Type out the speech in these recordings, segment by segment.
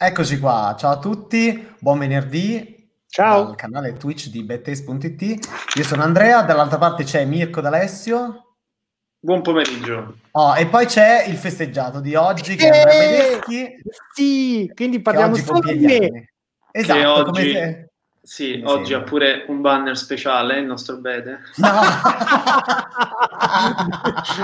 Eccoci qua, ciao a tutti, buon venerdì. Ciao. Dal canale Twitch di bettes.it. Io sono Andrea, dall'altra parte c'è Mirko D'Alessio. Buon pomeriggio. Oh, e poi c'è il festeggiato di oggi che Eh, è Andrea Bedeschi, Sì, quindi parliamo oggi solo di me. Esatto, Che come oggi- se... Sì, Mi oggi sembra. ha pure un banner speciale, il nostro Bede. No!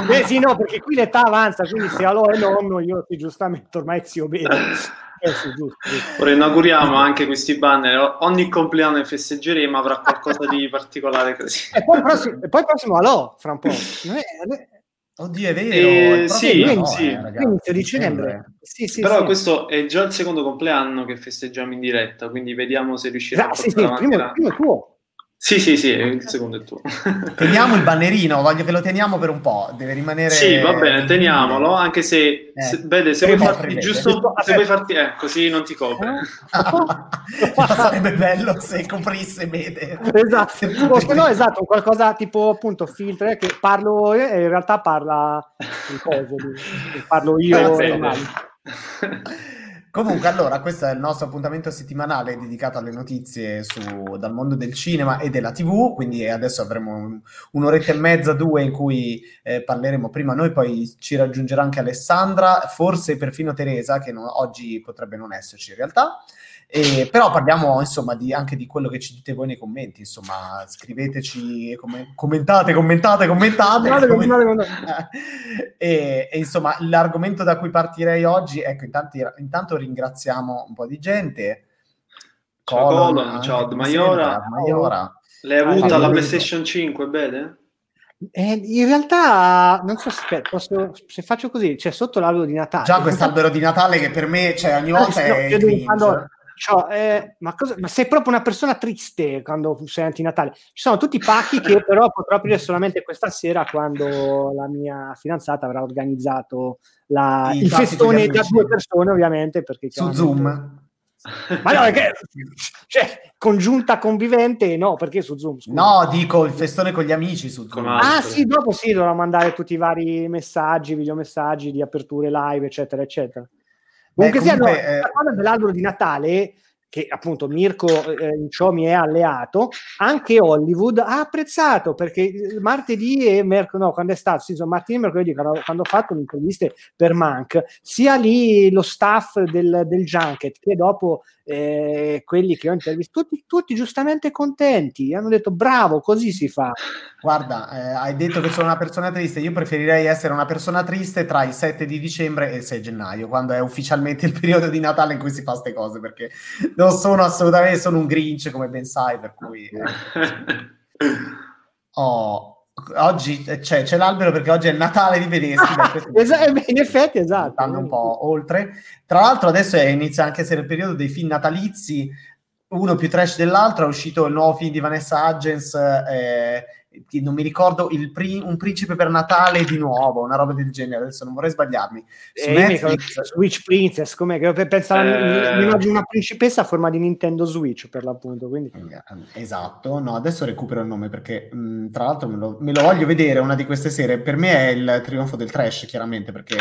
eh sì, no, perché qui l'età avanza, quindi se Alò è nonno, io giustamente ormai zio bene. Eh sì, giusto, giusto. Ora inauguriamo anche questi banner. Ogni compleanno che festeggeremo avrà qualcosa di particolare così. E poi il prossimo, e poi il prossimo Alò, fra un po'. Non è- Oddio, è vero. Eh, sì, no, sì. eh, inizio dicembre. Sì, sì, Però sì. questo è già il secondo compleanno che festeggiamo in diretta, quindi vediamo se riusciremo Ah, a sì, sì, primo è tuo. Sì, sì, sì, il secondo è tuo. Teniamo il bannerino, voglio che lo teniamo per un po', deve rimanere... Sì, va bene, teniamolo, anche se, Eh. se- Bede, se vuoi un po' farti prevede. giusto, se vuoi farti, eh, così non ti copre. Ma sarebbe bello se coprisse Bede. Esatto, o se no esatto, un qualcosa tipo appunto filtre che parlo e in realtà parla di- parlo io Perfetto. Comunque, allora, questo è il nostro appuntamento settimanale dedicato alle notizie su- dal mondo del cinema e della TV. Quindi adesso avremo un- un'oretta e mezza, due in cui eh, parleremo prima noi, poi ci raggiungerà anche Alessandra, forse perfino Teresa, che no- oggi potrebbe non esserci in realtà. E, però parliamo insomma di, anche di quello che ci dite voi nei commenti. Insomma, scriveteci, come- commentate, commentate, commentate. Guarda, come- guarda, guarda. e, e, insomma, l'argomento da cui partirei oggi, ecco, intanto, intanto ringraziamo un po' di gente. Ciao Colon, ciao Maiora. Maiora. L'hai Ah, avuta sì, la PlayStation 5, Bede? Eh, in realtà, non so se, posso- se faccio così, c'è sotto l'albero di Natale. Già quest'albero di Natale che per me, cioè, ogni Ah, volta no, è quando- cioè, eh, ma, cosa- ma sei proprio una persona triste quando sei antinatale. Ci sono tutti i pacchi che però potrò aprire solamente questa sera quando la mia fidanzata avrà organizzato la- il festone da due persone, ovviamente. Perché Su Zoom. Ma no, perché, cioè, congiunta convivente, no, perché su Zoom? scusa? No, dico il festone con gli amici su Zoom. Ah sì, dopo sì, dovrò mandare tutti i vari messaggi, videomessaggi di aperture live, eccetera, eccetera. Comunque, sia, no, comunque, eh, la cosa dell'albero di Natale, che appunto Mirko eh, in ciò mi è alleato, anche Hollywood ha apprezzato perché martedì e mercoledì, no, quando è stato, sì, sono martedì e mercoledì, quando, quando ho fatto le interviste per Mank, sia lì lo staff del, del Junket che dopo eh, quelli che ho intervistato, tutti, tutti giustamente contenti, hanno detto bravo, così si fa. Guarda, eh, hai detto che sono una persona triste. Io preferirei essere una persona triste tra il 7 di dicembre e il 6 gennaio, quando è ufficialmente il periodo di Natale in cui si fa queste cose, perché non sono assolutamente, sono un Grinch, come ben sai, per cui... eh. Oh, oggi eh, c'è, c'è l'albero perché oggi è il Natale di Vedeschi. questo- Esa- eh, in effetti, esatto. andando un po' oltre. Tra l'altro adesso inizia anche a essere il periodo dei film natalizi, uno più trash dell'altro, è uscito il nuovo film di Vanessa Hudgens, eh, non mi ricordo, il pri- Un principe per Natale di nuovo, una roba del genere, adesso non vorrei sbagliarmi. Su Eh, Netflix, Switch Princess, com'è che per pensare Eh. mi immagino una principessa a forma di Nintendo Switch per l'appunto, quindi Esatto, no, adesso recupero il nome perché mh, tra l'altro me lo, me lo voglio vedere una di queste sere. Per me è il trionfo del trash, chiaramente, perché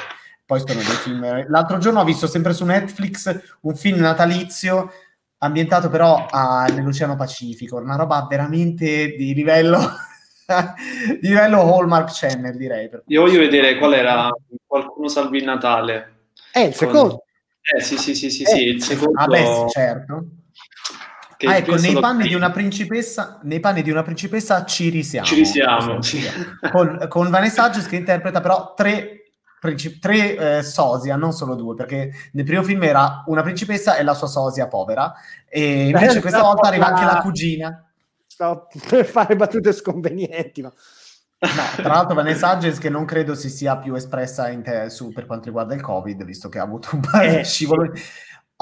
poi sono dei film. L'altro giorno ho visto sempre su Netflix un film natalizio ambientato però a- nell'Oceano Pacifico, una roba veramente di livello livello Hallmark Channel, direi. Io voglio vedere qual era Qualcuno salvi il Natale. è il secondo. Eh sì, sì, sì, sì, sì, il secondo... Ah, beh, certo. che Ah, ecco, nei panni, di una principessa, nei panni di una principessa ci risiamo. Ci risiamo, sì. Con, con Vanessa Hudgens che interpreta però tre, tre eh, sosia, non solo due, perché nel primo film era una principessa e la sua sosia povera, e invece Eh, questa volta arriva anche la cugina. Stavo per fare battute sconvenienti, ma No, tra l'altro Vanessa Hudgens che non credo si sia più espressa in te- su, per quanto riguarda il Covid, visto che ha avuto un paio di Eh, scivoli.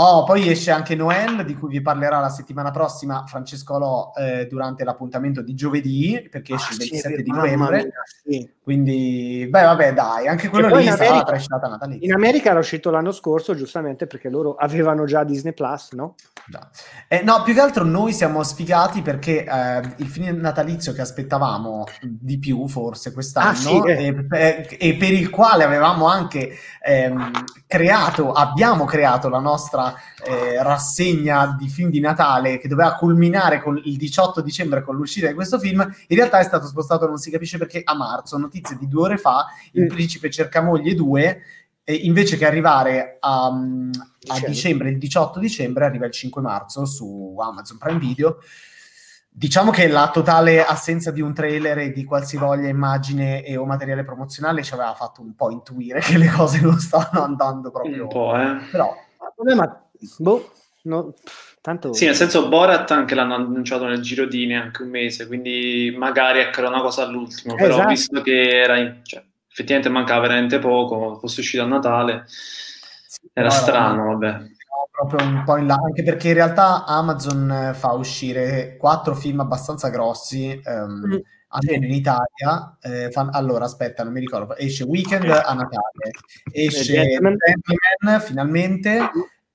Oh, poi esce anche Noel, di cui vi parlerà la settimana prossima Francesco Alò eh, durante l'appuntamento di giovedì, perché esce Ah, il sì, 27 di mamma novembre. mia, sì. Quindi, beh, vabbè, dai, anche quello lì in sarà trascinata natalizia. In America era uscito l'anno scorso, giustamente perché loro avevano già Disney Plus, no? Già. Eh, no, più che altro noi siamo sfigati perché eh, il film natalizio che aspettavamo di più, forse quest'anno, Ah, sì, eh. e, e- e per il quale avevamo anche ehm, creato, abbiamo creato la nostra eh, rassegna di film di Natale che doveva culminare con il 18 dicembre con l'uscita di questo film, in realtà è stato spostato, non si capisce perché, a marzo. Notizie di due ore fa, Il mm. Principe cerca moglie 2 e invece che arrivare a, a dicembre, il 18 dicembre, arriva il 5 marzo su Amazon Prime Video. Diciamo che la totale assenza di un trailer e di qualsivoglia immagine e o materiale promozionale ci aveva fatto un po' intuire che le cose non stavano andando proprio. Un po', eh. Però, ma, boh, no, tanto... Sì, nel senso Borat anche l'hanno annunciato nel giro di neanche un mese, quindi magari ecco, era una cosa all'ultimo, però esatto. visto che era in, cioè, effettivamente mancava veramente poco, fosse uscito a Natale, era no, strano, vabbè proprio un po' in là, anche perché in realtà Amazon eh, fa uscire quattro film abbastanza grossi, um, mm. Almeno in Italia. Eh, fan... allora, aspetta, non mi ricordo. Esce Weekend a Natale, esce Gentleman finalmente,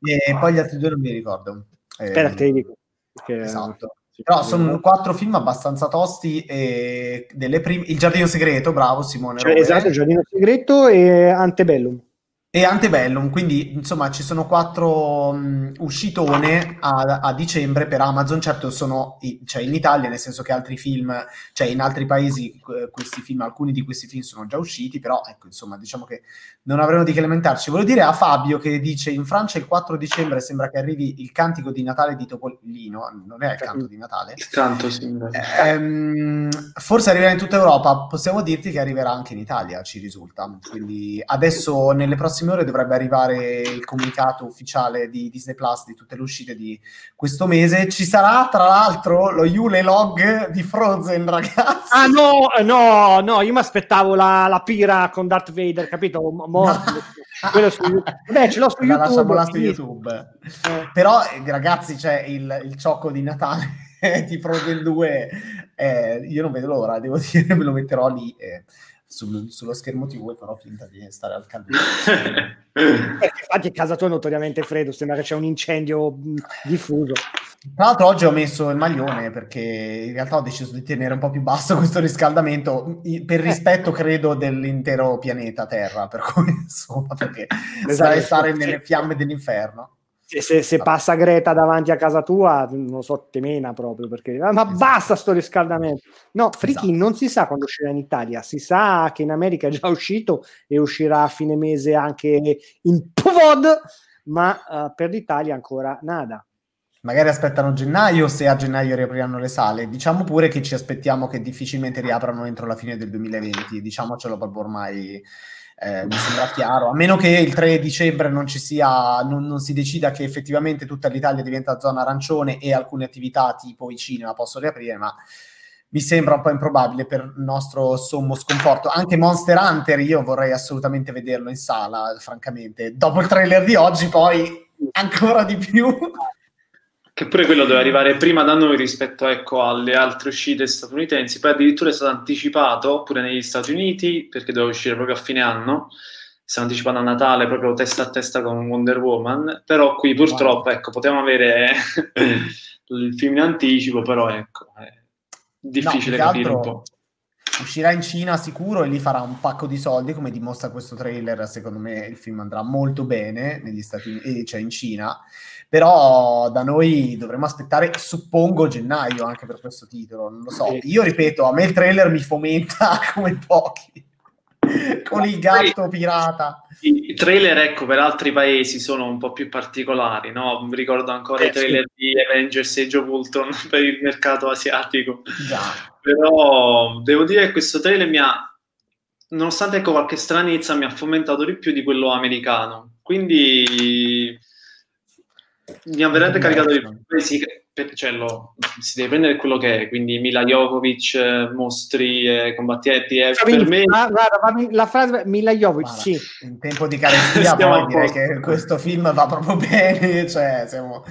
e poi gli altri due non mi ricordo. Aspetta, eh, dico. Che... Esatto. Però sono quattro film abbastanza tosti e delle prime... Il Giardino Segreto, bravo Simone. Cioè, esatto, Il Giardino Segreto e Antebellum e Antebellum, quindi insomma ci sono quattro um, uscitone a, a, dicembre per Amazon, certo sono cioè in Italia, nel senso che altri film, cioè in altri paesi questi film, alcuni di questi film sono già usciti, però ecco insomma diciamo che non avremo di che lamentarci. Volevo dire a Fabio che dice in Francia il 4 dicembre sembra che arrivi il cantico di Natale di Topolino, non è il canto di Natale. Il canto, sì. Ehm, forse arriverà in tutta Europa, possiamo dirti che arriverà anche in Italia, ci risulta. Quindi adesso nelle prossime prossime ore dovrebbe arrivare il comunicato ufficiale di Disney Plus di tutte le uscite di questo mese. Ci sarà tra l'altro lo Yule Log di Frozen, ragazzi. Ah no, no, no, io mi aspettavo la, la, pira con Darth Vader, capito? Morto. Quello su Beh, ce l'ho su la YouTube. Su YouTube. Eh. Però, ragazzi, c'è il, il ciocco di Natale di Frozen 2. Eh, io non vedo l'ora, devo dire, me lo metterò lì. Eh sul, sullo schermo TV e farò finta di stare al caldo. infatti a casa tua è notoriamente freddo, sembra che c'è un incendio diffuso. Tra l'altro oggi ho messo il maglione perché in realtà ho deciso di tenere un po' più basso questo riscaldamento per rispetto credo dell'intero pianeta Terra, per cui insomma perché esatto. stare nelle fiamme dell'inferno. Se, se, passa Greta davanti a casa tua, non so, te mena proprio perché ma esatto. basta sto riscaldamento. No, Friki esatto. non si sa quando uscirà in Italia, si sa che in America è già uscito e uscirà a fine mese anche in PVOD, ma uh, per l'Italia ancora nada. Magari aspettano gennaio, se a gennaio riapriranno le sale. Diciamo pure che ci aspettiamo che difficilmente riaprano entro la fine del 2020, diciamocelo proprio ormai eh, mi sembra chiaro, a meno che il 3 dicembre non ci sia, non, non, si decida che effettivamente tutta l'Italia diventa zona arancione e alcune attività tipo i cinema possono riaprire, ma mi sembra un po' improbabile per il nostro sommo sconforto. Anche Monster Hunter io vorrei assolutamente vederlo in sala, francamente. Dopo il trailer di oggi poi ancora di più. Che pure quello deve arrivare prima da noi rispetto ecco, alle altre uscite statunitensi, poi addirittura è stato anticipato pure negli Stati Uniti perché doveva uscire proprio a fine anno, è anticipato a Natale proprio testa a testa con Wonder Woman, però qui purtroppo ecco, potevamo avere il film in anticipo, però ecco, è difficile no, capire un po'. Uscirà in Cina sicuro e lì farà un pacco di soldi, come dimostra questo trailer. Secondo me il film andrà molto bene negli Stati Uniti, cioè in Cina però da noi dovremmo aspettare, suppongo, gennaio anche per questo titolo, non lo so. Io ripeto, a me il trailer mi fomenta come pochi. Con il gatto pirata. I trailer, ecco, per altri paesi sono un po' più particolari, no? Ricordo ancora eh, i trailer sì. di Avengers Age of Ultron per il mercato asiatico. Già. Però devo dire che questo trailer mi ha, nonostante ecco qualche stranezza, mi ha fomentato di più di quello americano. Quindi mi ha veramente caricato di più. Sì, cioè lo, si deve prendere quello che è, quindi Mila Jovovic, mostri, eh, combattenti. Eh, per me... ah, guarda, la frase Mila Jovovic, guarda, sì. In tempo di carestia poi direi che questo film va proprio bene, cioè siamo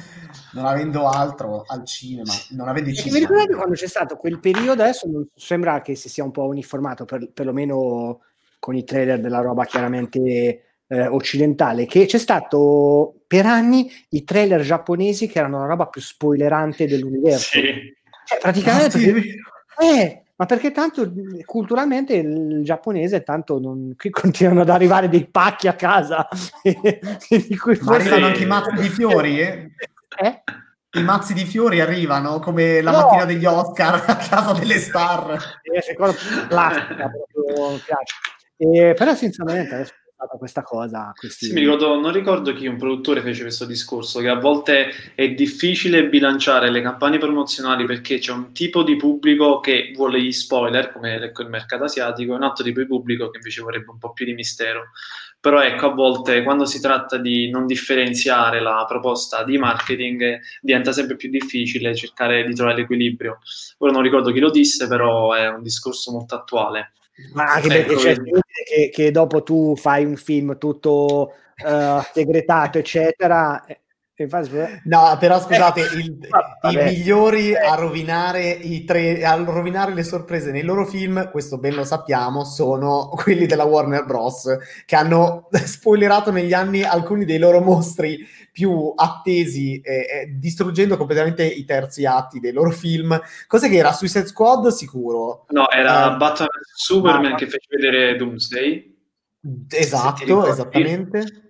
non avendo altro al cinema, non avendo il cinema. Mi ricordo quando c'è stato quel periodo, adesso sembra che si sia un po' uniformato, per, perlomeno con i trailer della roba chiaramente eh, occidentale, che c'è stato per anni i trailer giapponesi che erano la roba più spoilerante dell'universo. Sì. Cioè, praticamente... Ah, sì. eh, ma perché tanto culturalmente il giapponese tanto non, qui continuano ad arrivare dei pacchi a casa di cui ma arrivano anche i mazzi di fiori eh? Eh? i mazzi di fiori arrivano come la no. mattina degli Oscar a casa delle star eh, plastica proprio piace eh, però sinceramente adesso stata questa cosa. Questi... Sì, mi ricordo, non ricordo chi un produttore fece questo discorso, che a volte è difficile bilanciare le campagne promozionali perché c'è un tipo di pubblico che vuole gli spoiler, come ecco, il mercato asiatico, e un altro tipo di pubblico che invece vorrebbe un po' più di mistero. Però ecco, a volte quando si tratta di non differenziare la proposta di marketing diventa sempre più difficile cercare di trovare l'equilibrio. Ora non ricordo chi lo disse, però è un discorso molto attuale. Ma anche perché ecco, c'è che, che, dopo tu fai un film tutto uh, segretato, eccetera. No, però scusate, eh, il, i migliori a rovinare, i tre, a rovinare le sorprese nei loro film, questo ben lo sappiamo, sono quelli della Warner Bros. che hanno spoilerato negli anni alcuni dei loro mostri più attesi, eh, eh, distruggendo completamente i terzi atti dei loro film. Cos'è che era? Suicide Squad sicuro? No, era eh, Batman Superman ma... che fece vedere Doomsday. Esatto, esattamente.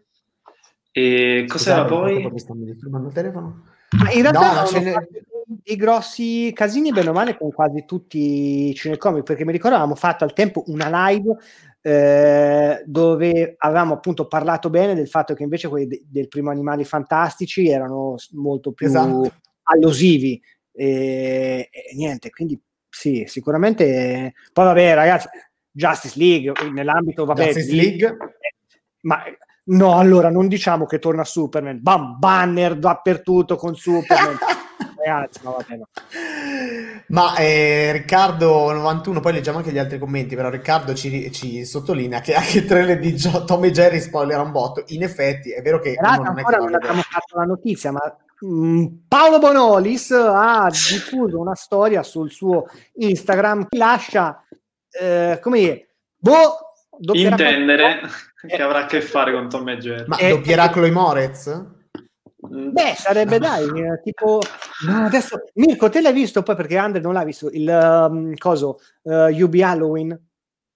E cos'era Scusate, poi? Mi stanno disturbando il telefono. Ma in realtà no, ne... i grossi casini, bene o male, con quasi tutti i cinecomic, perché mi ricordo avevamo fatto al tempo una live eh, dove avevamo appunto parlato bene del fatto che invece quelli de- del primo Animali Fantastici erano molto più esatto. allosivi e, e, niente, quindi sì, sicuramente poi vabbè ragazzi, Justice League nell'ambito vabbè, Justice League eh, ma no, allora non diciamo che torna Superman, bam, banner dappertutto con Superman ragazzi, no, vabbè, no. Ma eh, Riccardo 91, poi leggiamo anche gli altri commenti, però Riccardo ci, ci sottolinea che anche il trailer di Gio- Tom e Jerry spoiler un botto. In effetti è vero che... Tra non ancora non abbiamo fatto la notizia, ma mh, mm, Paolo Bonolis ha diffuso una storia sul suo Instagram che lascia, eh, come dire, boh, intendere che avrà a che fare con Tom e Jerry. Ma eh, doppierà Chloe Moretz? Mm. Beh, sarebbe dai, eh, tipo... Adesso, Mirko, te l'hai visto poi perché Andre non l'ha visto, il um, coso, uh, eh, UB Halloween?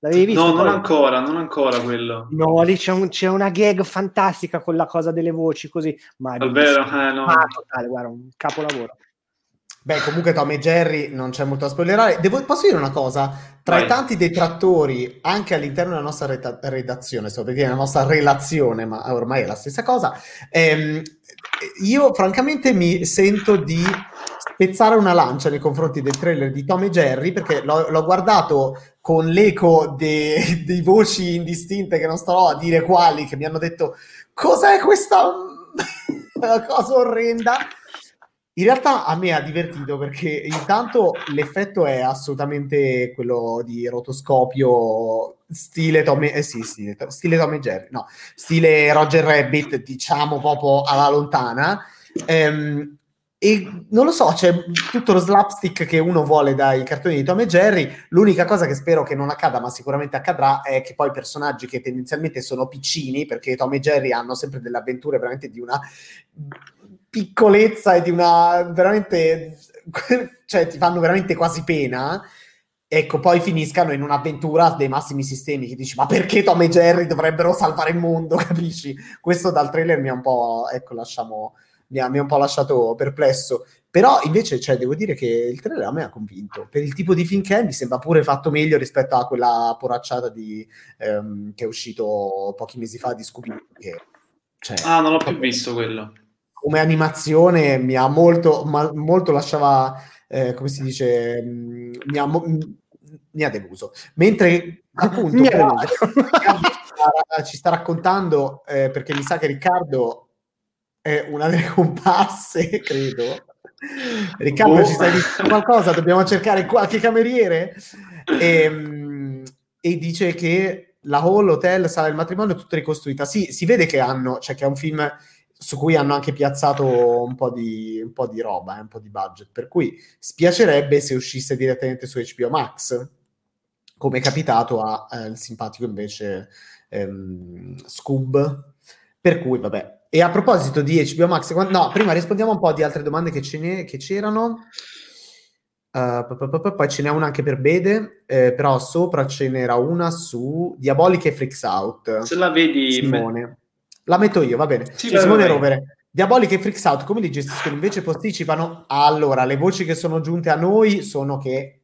L'avevi visto? No, non ancora, non ancora quello. No, lì c'è, un, c'è, una gag fantastica con la cosa delle voci così. Ma è vero, eh, no. Ah, totale, guarda, un capolavoro. Beh, comunque Tom e Jerry non c'è molto da spoilerare. Devo, posso dire una cosa? Tra Vai. i tanti detrattori, anche all'interno della nostra reta- redazione, sto per dire la nostra relazione, ma ormai è la stessa cosa, ehm, io francamente mi sento di spezzare una lancia nei confronti del trailer di Tom e Jerry perché l'ho, l'ho guardato con l'eco de, dei voci indistinte che non starò a dire quali che mi hanno detto cos'è questa cosa orrenda in realtà a me ha divertito perché intanto l'effetto è assolutamente quello di rotoscopio stile Tom, eh sì, stile, stile Tom Jerry, no, stile Roger Rabbit, diciamo proprio alla lontana. Ehm, e non lo so, c'è tutto lo slapstick che uno vuole dai cartoni di Tom e Jerry. L'unica cosa che spero che non accada, ma sicuramente accadrà, è che poi personaggi che tendenzialmente sono piccini, perché Tom e Jerry hanno sempre delle avventure veramente di una piccolezza e di una veramente cioè ti fanno veramente quasi pena ecco poi finiscano in un'avventura dei massimi sistemi che dici ma perché Tom e Jerry dovrebbero salvare il mondo capisci questo dal trailer mi ha un po' ecco lasciamo mi ha, mi ha un po' lasciato perplesso. Però invece cioè, devo dire che il trailer a me ha convinto. Per il tipo di film che è mi sembra pure fatto meglio rispetto a quella poracciata di, ehm, che è uscito pochi mesi fa di Scooby che, cioè, ah non l'ho più visto quello. come animazione mi ha molto, ma, molto lasciava, eh, come si dice, mh, mi, ha, mh, mi ha deluso. Mentre appunto però, ci sta raccontando, eh, perché mi sa che Riccardo è una delle comparse, credo. Riccardo, oh. ci stai dicendo qualcosa? Dobbiamo cercare qualche cameriere? E, ehm, e dice che la hall, l'hotel, sala del matrimonio è tutta ricostruita. Sì, si vede che hanno, cioè che è un film su cui hanno anche piazzato un po' di, un po di roba, eh, un po' di budget. Per cui spiacerebbe se uscisse direttamente su HBO Max, come è capitato al eh, simpatico invece ehm, Scoob. Per cui, vabbè. E a proposito di HBO Max, quando, no, prima rispondiamo un po' di altre domande che, ne, che c'erano. Uh, poi ce n'è una anche per Bede, eh, però sopra ce n'era una su Diabolic e Freaks Out. Se la vedi, Simone. Me... La metto io, va bene. Sì, Simone Rovere. Diabolic e Freaks Out, come li gestiscono? Invece posticipano? Allora, le voci che sono giunte a noi sono che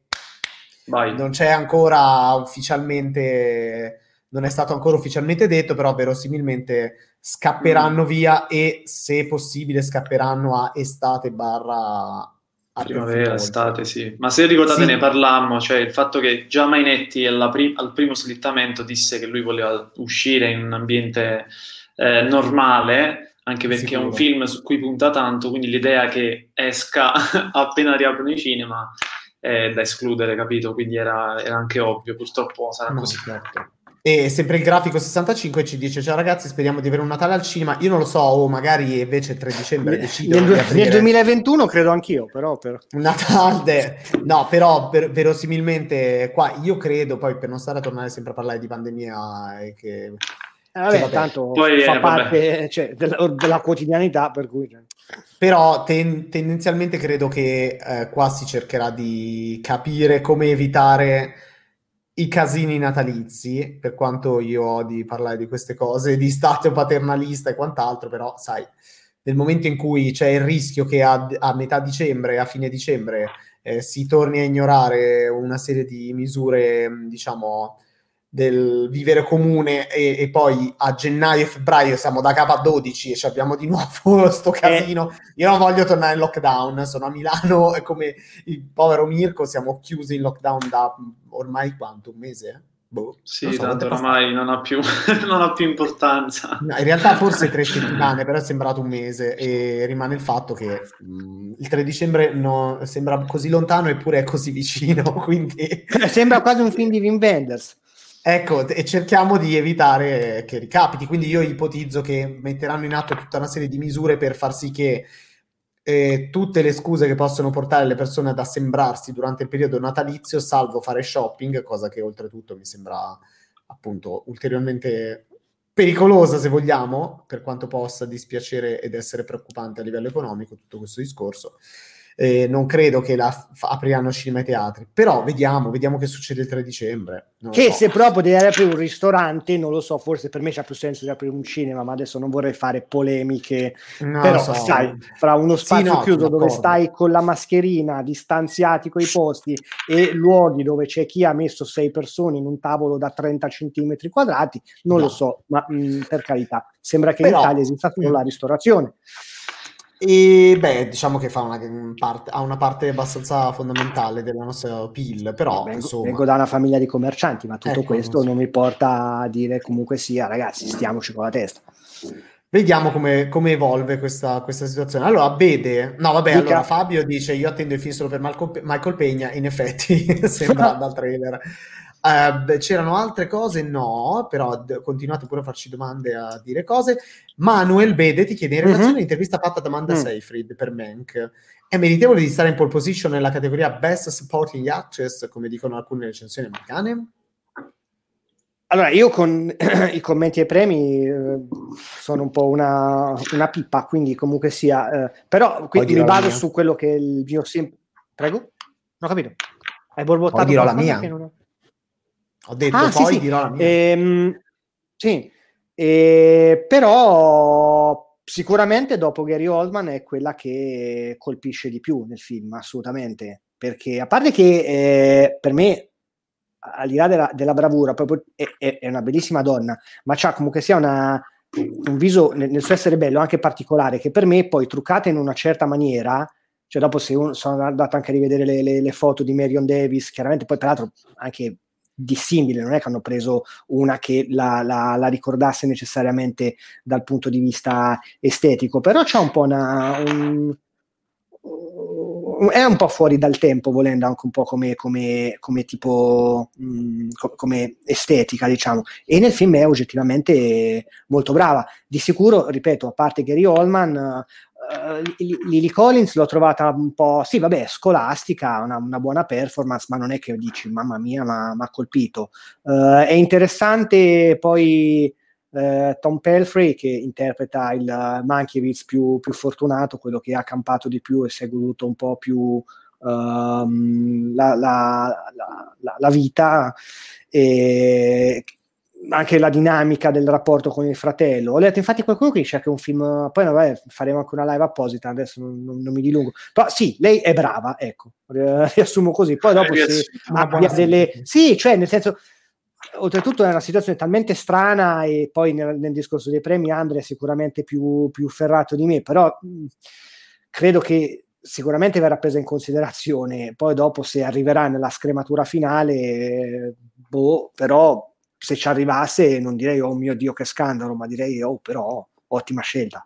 Vai. non c'è ancora ufficialmente, non è stato ancora ufficialmente detto, però verosimilmente scapperanno mm. via e se possibile scapperanno a estate barra Primavera, estate, sì. Ma se ricordate sì. ne parlammo, cioè il fatto che già Mainetti pri- al primo slittamento disse che lui voleva uscire in un ambiente eh, normale, anche perché Sicuro. è un film su cui punta tanto, quindi l'idea che esca appena riaprono i cinema è da escludere, capito? Quindi era, era anche ovvio, purtroppo sarà no, così. Certo. E sempre il grafico 65 ci dice: Ciao ragazzi, speriamo di avere un Natale al cinema. Io non lo so, o magari invece 3 dicembre decido. Nel, nel 2021 credo anch'io, però. Per... Natale, no, però per, verosimilmente qua io credo, poi per non stare a tornare sempre a parlare di pandemia e che. Eh, vabbè, cioè, tanto poi, fa eh, parte cioè, della, della, quotidianità, per cui. Cioè. Però ten, tendenzialmente credo che eh, qua si cercherà di capire come evitare i casini natalizi, per quanto io odi parlare di queste cose, di stato paternalista e quant'altro, però sai, nel momento in cui c'è il rischio che a, a metà dicembre, a fine dicembre, eh, si torni a ignorare una serie di misure, diciamo, del vivere comune e, e, poi a gennaio e febbraio siamo da capo a 12 e abbiamo di nuovo sto eh. casino. Eh. Io non voglio tornare in lockdown, sono a Milano e come il povero Mirko siamo chiusi in lockdown da ormai quanto? Un mese? Boh, sì, so, tanto ormai non ha, più, non ha, più, importanza. No, in realtà forse tre settimane, però è sembrato un mese e rimane il fatto che mh, mm, il 3 dicembre no, sembra così lontano eppure è così vicino, quindi... sembra quasi un film di Wim Wenders. Ecco, e cerchiamo di evitare che ricapiti. Quindi io ipotizzo che metteranno in atto tutta una serie di misure per far sì che eh, tutte le scuse che possono portare le persone ad assembrarsi durante il periodo natalizio, salvo fare shopping, cosa che oltretutto mi sembra appunto ulteriormente pericolosa se vogliamo, per quanto possa dispiacere ed essere preoccupante a livello economico tutto questo discorso eh, non credo che la f- apriranno cinema e teatri, però vediamo, vediamo che succede il 3 dicembre. Che so. se proprio devi aprire un ristorante, non lo so, forse per me c'ha più senso di aprire un cinema, ma adesso non vorrei fare polemiche, no, però so. sai, fra uno spazio sì, no, chiuso dove stai con la mascherina, distanziati coi posti e luoghi dove c'è chi ha messo sei persone in un tavolo da 30 centimetri quadrati, non no. lo so, ma mh, mm, per carità, sembra che però, in Italia esista solo la ristorazione. E beh, diciamo che fa una, parte, ha una parte abbastanza fondamentale della nostra PIL, però vengo, insomma... vengo da una famiglia di commercianti, ma tutto ecco, questo non, so. non mi porta a dire comunque sia, ragazzi, stiamoci con la testa. Vediamo come, come evolve questa, questa, situazione. Allora, Bede, no, vabbè, Dica. allora Fabio dice: Io attendo il film solo per Michael Pegna. In effetti, sembra dal trailer. Uh, c'erano altre cose? No, però d- continuate pure a farci domande a dire cose. Manuel Bede ti chiede in relazione mm-hmm. all'intervista fatta da Amanda mm. Seyfried per Mank. È meritevole di stare in pole position nella categoria Best Supporting Actress, come dicono alcune recensioni americane? Allora, io con i commenti e premi eh, sono un po' una, una, pippa, quindi comunque sia... Eh, però quindi mi baso su quello che il mio... Sim- Prego? Non ho capito. Hai borbottato? Poi dirò la mia. Non... Ho detto ah, poi sì, dirò la mia. Ehm, sì, e, però sicuramente dopo Gary Oldman è quella che colpisce di più nel film, assolutamente. Perché a parte che eh, per me, al di là della, della bravura, proprio è, è, è, una bellissima donna, ma c'ha comunque sia una, un viso nel, nel, suo essere bello anche particolare, che per me poi truccata in una certa maniera, cioè dopo se uno, sono andato anche a rivedere le, le, le foto di Marion Davis, chiaramente poi peraltro anche dissimile, non è che hanno preso una che la, la, la, ricordasse necessariamente dal punto di vista estetico, però c'è un po' una, un, è un po' fuori dal tempo, volendo anche un po' come, come, come tipo mh, mm, come estetica, diciamo. E nel film è oggettivamente molto brava. Di sicuro, ripeto, a parte Gary Oldman, uh, Lily Collins l'ho trovata un po', sì, vabbè, scolastica, una, una buona performance, ma non è che dici, mamma mia, mi ha colpito. Uh, è interessante poi uh, Tom Pelfrey che interpreta il Mankiewicz più, più, fortunato, quello che ha campato di più e si è goduto un po' più uh, la, la, la, la, vita. E anche la dinamica del rapporto con il fratello. Ho letto infatti qualcuno che dice che è un film, poi vabbè, faremo anche una live apposita, adesso non, non, non mi dilungo, però sì, lei è brava, ecco, riassumo così, poi dopo se abbia delle... Sì, cioè nel senso, oltretutto è una situazione talmente strana e poi nel, nel discorso dei premi Andre è sicuramente più, più ferrato di me, però mh, credo che sicuramente verrà presa in considerazione, poi dopo se arriverà nella scrematura finale, boh, però se ci arrivasse non direi oh mio Dio che scandalo, ma direi oh però ottima scelta.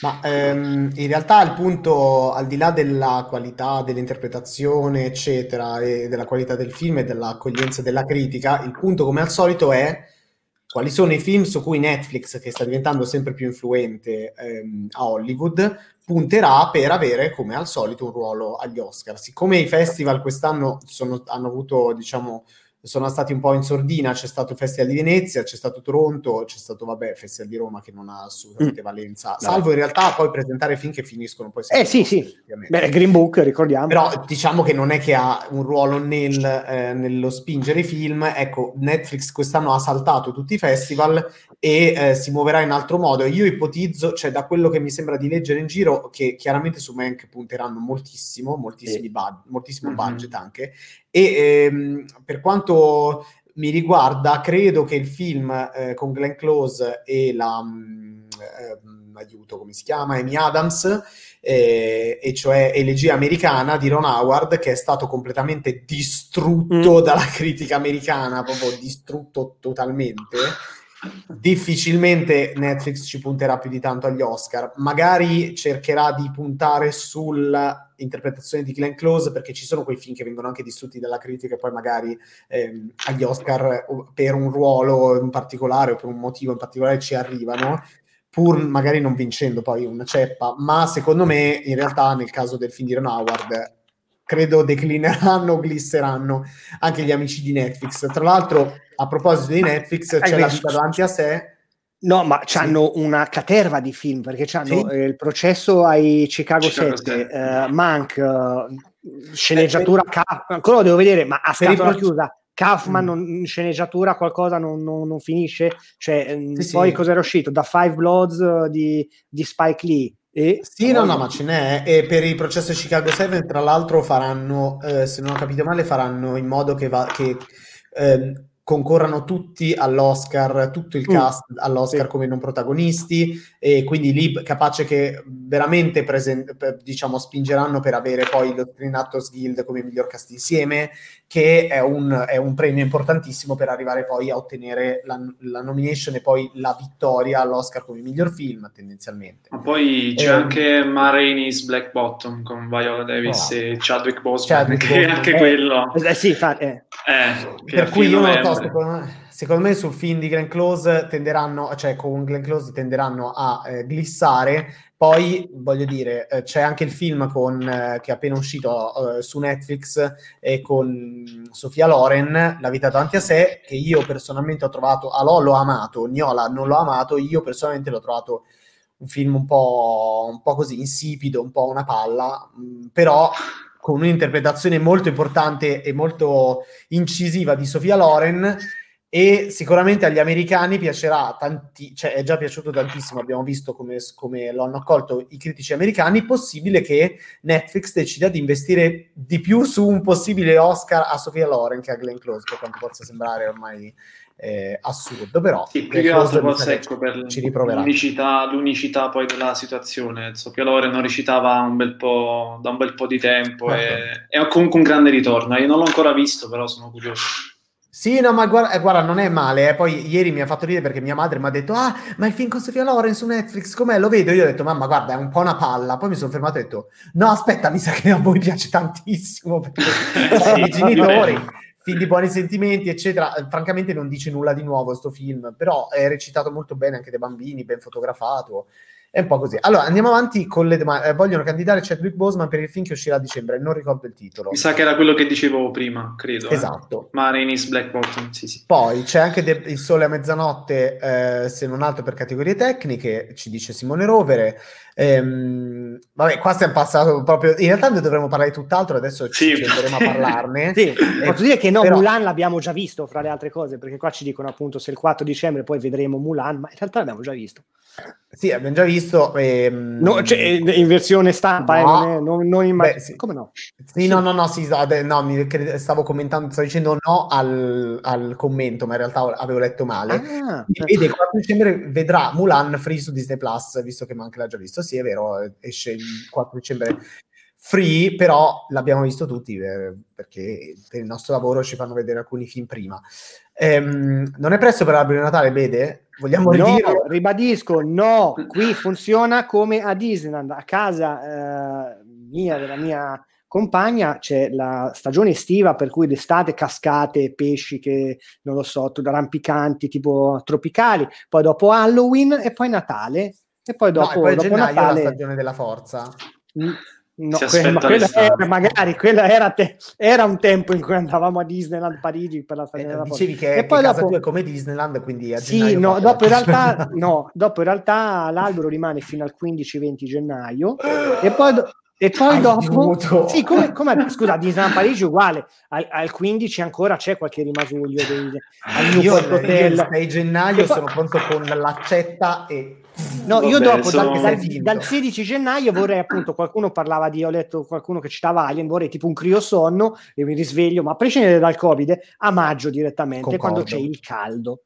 Ma ehm, in realtà il punto, al di là della qualità dell'interpretazione, eccetera, e della qualità del film e dell'accoglienza della critica, il punto come al solito è quali sono i film su cui Netflix, che sta diventando sempre più influente ehm, a Hollywood, punterà per avere, come al solito, un ruolo agli Oscar. Siccome i festival quest'anno sono, hanno avuto, diciamo, sono stati un po' in sordina, c'è stato il Festival di Venezia, c'è stato Toronto, c'è stato, vabbè, Festival di Roma che non ha assolutamente mm. valenza, salvo in realtà poi presentare film che finiscono poi. Eh sì, sì, Beh, Green Book, ricordiamo. Però diciamo che non è che ha un ruolo nel, eh, nello spingere i film, ecco, Netflix quest'anno ha saltato tutti i festival e eh, si muoverà in altro modo. Io ipotizzo, cioè da quello che mi sembra di leggere in giro, che chiaramente su Mank punteranno moltissimo, moltissimi sì. bud- moltissimo mm-hmm. budget anche, e ehm, per quanto mi riguarda, credo che il film eh, con Glenn Close e la um, eh, aiuto, come si chiama? Amy Adams, eh, e cioè Elegia americana di Ron Howard, che è stato completamente distrutto mm. dalla critica americana, proprio distrutto totalmente difficilmente Netflix ci punterà più di tanto agli Oscar. Magari cercherà di puntare sull'interpretazione di Glenn Close perché ci sono quei film che vengono anche distrutti dalla critica e poi magari ehm, agli Oscar per un ruolo in particolare o per un motivo in particolare ci arrivano pur magari non vincendo poi una ceppa, ma secondo me in realtà nel caso del film di Ron Howard credo declineranno, glisseranno anche gli amici di Netflix. Tra l'altro, a proposito di Netflix, c'è la vita davanti a sé. No, ma sì. hanno una caterva di film perché hanno sì. eh, il processo ai Chicago, Chicago 7, eh, Mank, uh, sceneggiatura, eh, Ka- ancora lo devo vedere, ma a scatola pro- chiusa. Kaufman mm. in sceneggiatura qualcosa non, non, non finisce? Cioè, sì, poi cosa era uscito? Da Five Bloods uh, di, di Spike Lee e sì, no, no, ma ce n'è. E per il processo Chicago 7, tra l'altro, faranno, eh, se non ho capito male, faranno in modo che, va, che eh, concorrano tutti all'Oscar, tutto il mm. cast mm, all'Oscar sì. come non protagonisti e quindi lì capace che veramente presen- diciamo spingeranno per avere poi lo Screen Actors Guild come miglior cast insieme che è un, è un premio importantissimo per arrivare poi a ottenere la, la, nomination e poi la vittoria all'Oscar come miglior film tendenzialmente. Ma poi c'è eh, anche Ma Rainey's Black Bottom con Viola Davis oh. e Chadwick Boseman Chadwick che Boseman. anche eh, quello eh, sì, fa, eh. Eh, per cui io non lo so, secondo me, secondo me sul film di Glenn Close tenderanno, cioè con Glenn Close tenderanno a eh, glissare poi voglio dire, eh, c'è anche il film con, eh, che è appena uscito eh, su Netflix con Sofia Loren, La vita davanti a sé, che io personalmente ho trovato, Alò l'ho amato, Niola non l'ho amato, io personalmente l'ho trovato un film un po', un po così insipido, un po' una palla, mh, mm, però con un'interpretazione molto importante e molto incisiva di Sofia Loren e sicuramente agli americani piacerà tanti, cioè è già piaciuto tantissimo, abbiamo visto come, come, lo hanno accolto i critici americani, possibile che Netflix decida di investire di più su un possibile Oscar a Sofia Loren che a Glenn Close, per quanto possa sembrare ormai eh, assurdo, però sì, più che altro forse ecco, per l'unicità, l'unicità, poi della situazione, Sofia Loren non recitava un bel po', da un bel po' di tempo uh-huh. e, e comunque un grande ritorno, io non l'ho ancora visto, però sono curioso. Sì, no, ma guarda, eh, guarda, non è male. Eh. Poi ieri mi ha fatto ridere perché mia madre mi ha detto: Ah, ma il film con Sofia Loren su Netflix, com'è? Lo vedo? Io ho detto: Mamma, guarda, è un po' una palla. Poi mi sono fermato e ho detto: No, aspetta, mi sa che a voi piace tantissimo perché i genitori, film di buoni sentimenti, eccetera. Francamente, non dice nulla di nuovo questo film, però è recitato molto bene anche dai bambini, ben fotografato. È un po' così. Allora, andiamo avanti con le domande. Eh, vogliono candidare Chadwick Boseman per il film che uscirà a dicembre, non ricordo il titolo. Mi sa che era quello che dicevo prima, credo. Eh. Esatto. Eh? Marines Black Bottom, sì, sì. Poi c'è anche De- Il Sole a mezzanotte, eh, se non altro per categorie tecniche, ci dice Simone Rovere. Ehm, vabbè, qua stiamo passando proprio. In realtà noi dovremmo parlare di tutt'altro, adesso ci sì. a parlarne. sì, eh, posso dire che no, però... Mulan l'abbiamo già visto fra le altre cose, perché qua ci dicono appunto se il 4 dicembre poi vedremo Mulan, ma in realtà l'abbiamo già visto. Sì, abbiamo già visto. Ehm... No, cioè, in versione stampa, no. eh, non, è, non, non in Beh, sì. Come no? Sì, sì, no, no, no, sì, no, mi, stavo commentando, stavo dicendo no al, al, commento, ma in realtà avevo letto male. Ah, vede, il 4 dicembre vedrà Mulan free su Disney Plus, visto che manca l'ha già visto. Sì, è vero, esce il 4 dicembre free, però l'abbiamo visto tutti eh, perché per il nostro lavoro ci fanno vedere alcuni film prima. Ehm, non è presto per l'albero di Natale, vede? Vogliamo no, ridire? Ribadisco, no, qui funziona come a Disneyland, a casa eh, mia, della mia compagna, c'è la stagione estiva per cui d'estate cascate, pesci che non lo so, rampicanti tipo tropicali, poi dopo Halloween e poi Natale e poi dopo, no, e poi dopo gennaio Natale la stagione della forza. Mm, No, que- quella era, magari quella era, te- era, un tempo in cui andavamo a Disneyland Parigi per la stagione eh, dicevi che, e poi dopo... è come Disneyland quindi a sì, no, dopo in, realtà, no, dopo in realtà l'albero rimane fino al 15-20 gennaio. E poi, do- e poi dopo sì, come, come, scusa Disneyland Parigi uguale. Al, al, 15 ancora c'è qualche rimasuglio dei, al io, Hotel. io il 6 gennaio sono pronto con l'accetta e No, Vabbè, io dopo, sono... dal, dal, 16 gennaio vorrei appunto, qualcuno parlava di, ho letto qualcuno che citava Alien, vorrei tipo un criosonno e mi risveglio, ma a prescindere dal Covid, a maggio direttamente, Concordo. quando c'è il caldo.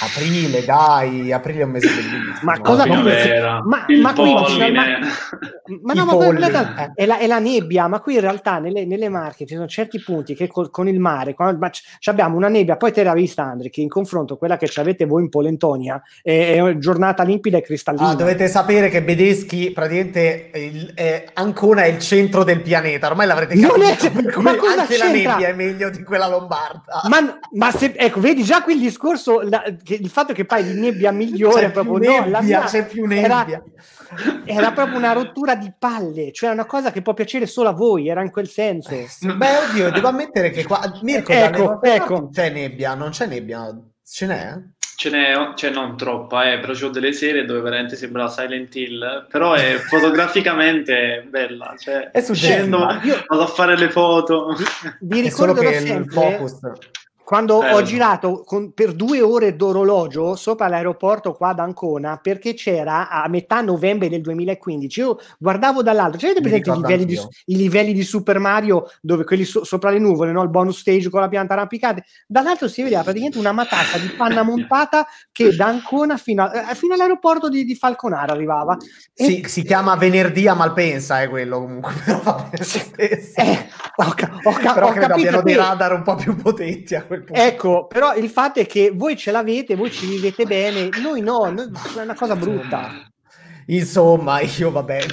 Aprile, dai, aprile è un mese bellissimo. Ma cosa non ma, ma qui ma, ma no, ma realtà, è, la, è, la, nebbia, ma qui in realtà nelle, nelle Marche ci sono certi punti che col, con il mare, quando, ma c- abbiamo una nebbia, poi te l'ha vista Andri, che in confronto a quella che avete voi in Polentonia è, è giornata limpida e cristallina. Ah, dovete sapere che Bedeschi praticamente il, è, Ancona è il centro del pianeta, ormai l'avrete capito. Non è, come, ma cosa anche c'entra? la nebbia è meglio di quella lombarda. Ma, ma se, ecco, vedi già qui il discorso, la, che il fatto che poi di nebbia migliore c'è proprio nebbia, no, la mia c'è più nebbia. Era, era, proprio una rottura di palle, cioè una cosa che può piacere solo a voi, era in quel senso. Beh, oddio, devo ammettere che qua Mirko, ecco, ecco. c'è nebbia, non c'è nebbia, ce n'è? Ce n'è, cioè non troppa, eh, però c'ho delle serie dove veramente sembra Silent Hill, però è fotograficamente bella, cioè è scendo, io... vado a fare le foto. Vi ricordo che il focus quando Bello. ho girato con, per due ore d'orologio sopra l'aeroporto qua ad Ancona perché c'era a metà novembre del 2015 io guardavo dall'alto. C'è presente i livelli, di, i livelli, di, Super Mario dove quelli so, sopra le nuvole no? il bonus stage con la pianta arrampicata? Dall'alto si vedeva praticamente una matassa di panna montata che da Ancona fino, a, eh, fino all'aeroporto di, di, Falconara arrivava. E... si, si, chiama venerdì a Malpensa è quello comunque però va bene eh, ho, ho, però ho credo abbiano dei radar un po' più potenti a quel punto. Ecco, però il fatto è che voi ce l'avete, voi ci vivete bene, noi no, noi, è una cosa brutta. Insomma, io vabbè,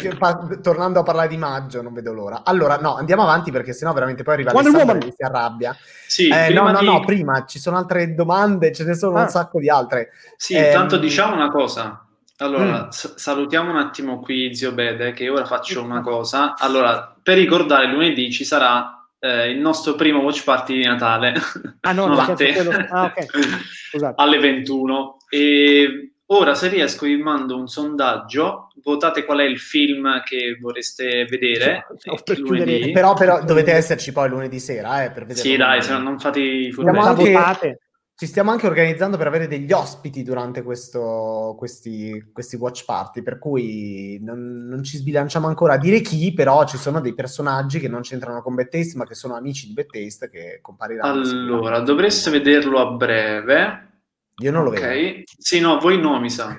tornando a parlare di maggio, non vedo l'ora. Allora, no, andiamo avanti perché sennò veramente poi arriva Alessandro e si arrabbia. Sì, eh, no, no, di... no, prima ci sono altre domande, ce ne sono ah. un sacco di altre. Sì, eh, intanto diciamo una cosa. Allora, mm. s- salutiamo un attimo qui Zio Bede, che ora faccio una cosa. Allora, per ricordare, lunedì ci sarà eh, il nostro primo watch party di Natale. Ah no, no quello... ah, okay. alle 21. E ora se riesco vi mando un sondaggio, votate qual è il film che vorreste vedere. Sì, però, però, dovete esserci poi lunedì sera, eh, per vedere. Sì, dai, se no non fate i anche, ci stiamo anche organizzando per avere degli ospiti durante questo, questi, questi, watch party, per cui non, non, ci sbilanciamo ancora a dire chi, però ci sono dei personaggi che non c'entrano con Taste, ma che sono amici di Taste che compariranno. Allora, dovreste vederlo a breve. Io non lo okay. vedo. Sì, no, voi no, mi sa.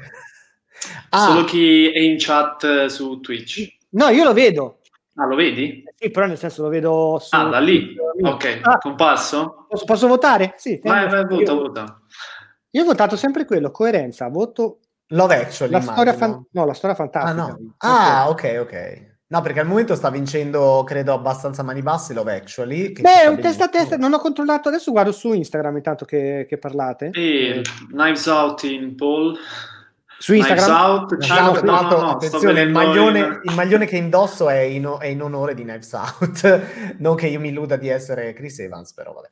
ah. Solo chi è in chat su Twitch. No, io lo vedo. Ah, lo vedi? Sì, però nel senso lo vedo su... Ah, da lì? Ok, ah, comparso? Posso, posso votare? Sì. Vai, vai, vota, vota. Io ho votato sempre quello, coerenza, voto... Love Actually, la storia fan... No, la storia fantastica. Ah, no. ah ok, ok. No, perché al momento sta vincendo, credo, abbastanza mani basse Love Actually. Beh, un testa a testa, non ho controllato, adesso guardo su Instagram intanto che, che parlate. E Knives Out in Paul. Su Instagram. Out, esatto, no, no, no, attenzione, il maglione, il maglione, che indosso è in, è in, onore di Knives Out. non che io mi illuda di essere Chris Evans, però vabbè.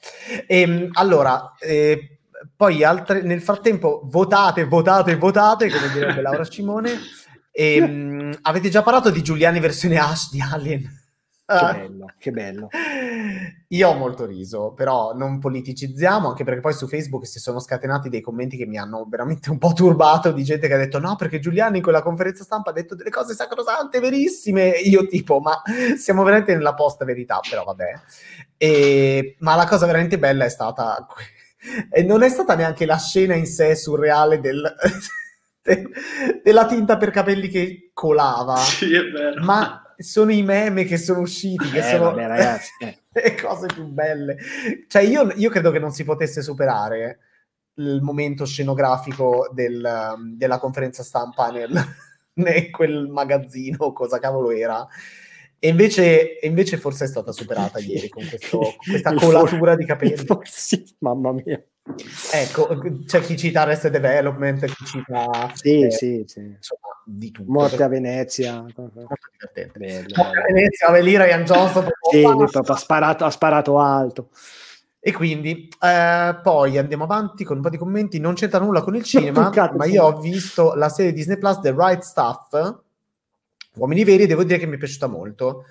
E, ehm, allora, eh, poi altre, nel frattempo votate, votate, votate, come direbbe Laura Cimone. E, um, avete già parlato di Giuliani versione Ash di Alien? Che ah. bello, che bello. Io ho molto riso, però non politicizziamo, anche perché poi su Facebook si sono scatenati dei commenti che mi hanno veramente un po' turbato di gente che ha detto no, perché Giuliani in quella conferenza stampa ha detto delle cose sacrosante, verissime. Io tipo, ma siamo veramente nella post verità, però vabbè. E, ma la cosa veramente bella è stata... E non è stata neanche la scena in sé surreale del... della tinta per capelli che colava. Sì, è vero. Ma sono i meme che sono usciti, che eh, sono vabbè, ragazzi, eh. le cose più belle. Cioè, io, io, credo che non si potesse superare il momento scenografico del, della conferenza stampa nel, in quel magazzino, cosa cavolo era. E invece, invece forse è stata superata ieri con, questo, questa colatura di capelli. Sì, mamma mia. Ecco, c'è chi cita Arrested Development, chi cita... Sì, eh, sì, sì. Insomma, di tutto. Morte a Venezia. Molto divertente. Bello, Morte a Venezia, lì Ryan Johnson. sì, ha sparato, ha sparato alto. E quindi eh, poi andiamo avanti con un po' di commenti. Non c'entra nulla con il cinema, ma io ho visto la serie Disney Plus The Right Stuff. Uomini veri, devo dire che mi è piaciuta molto.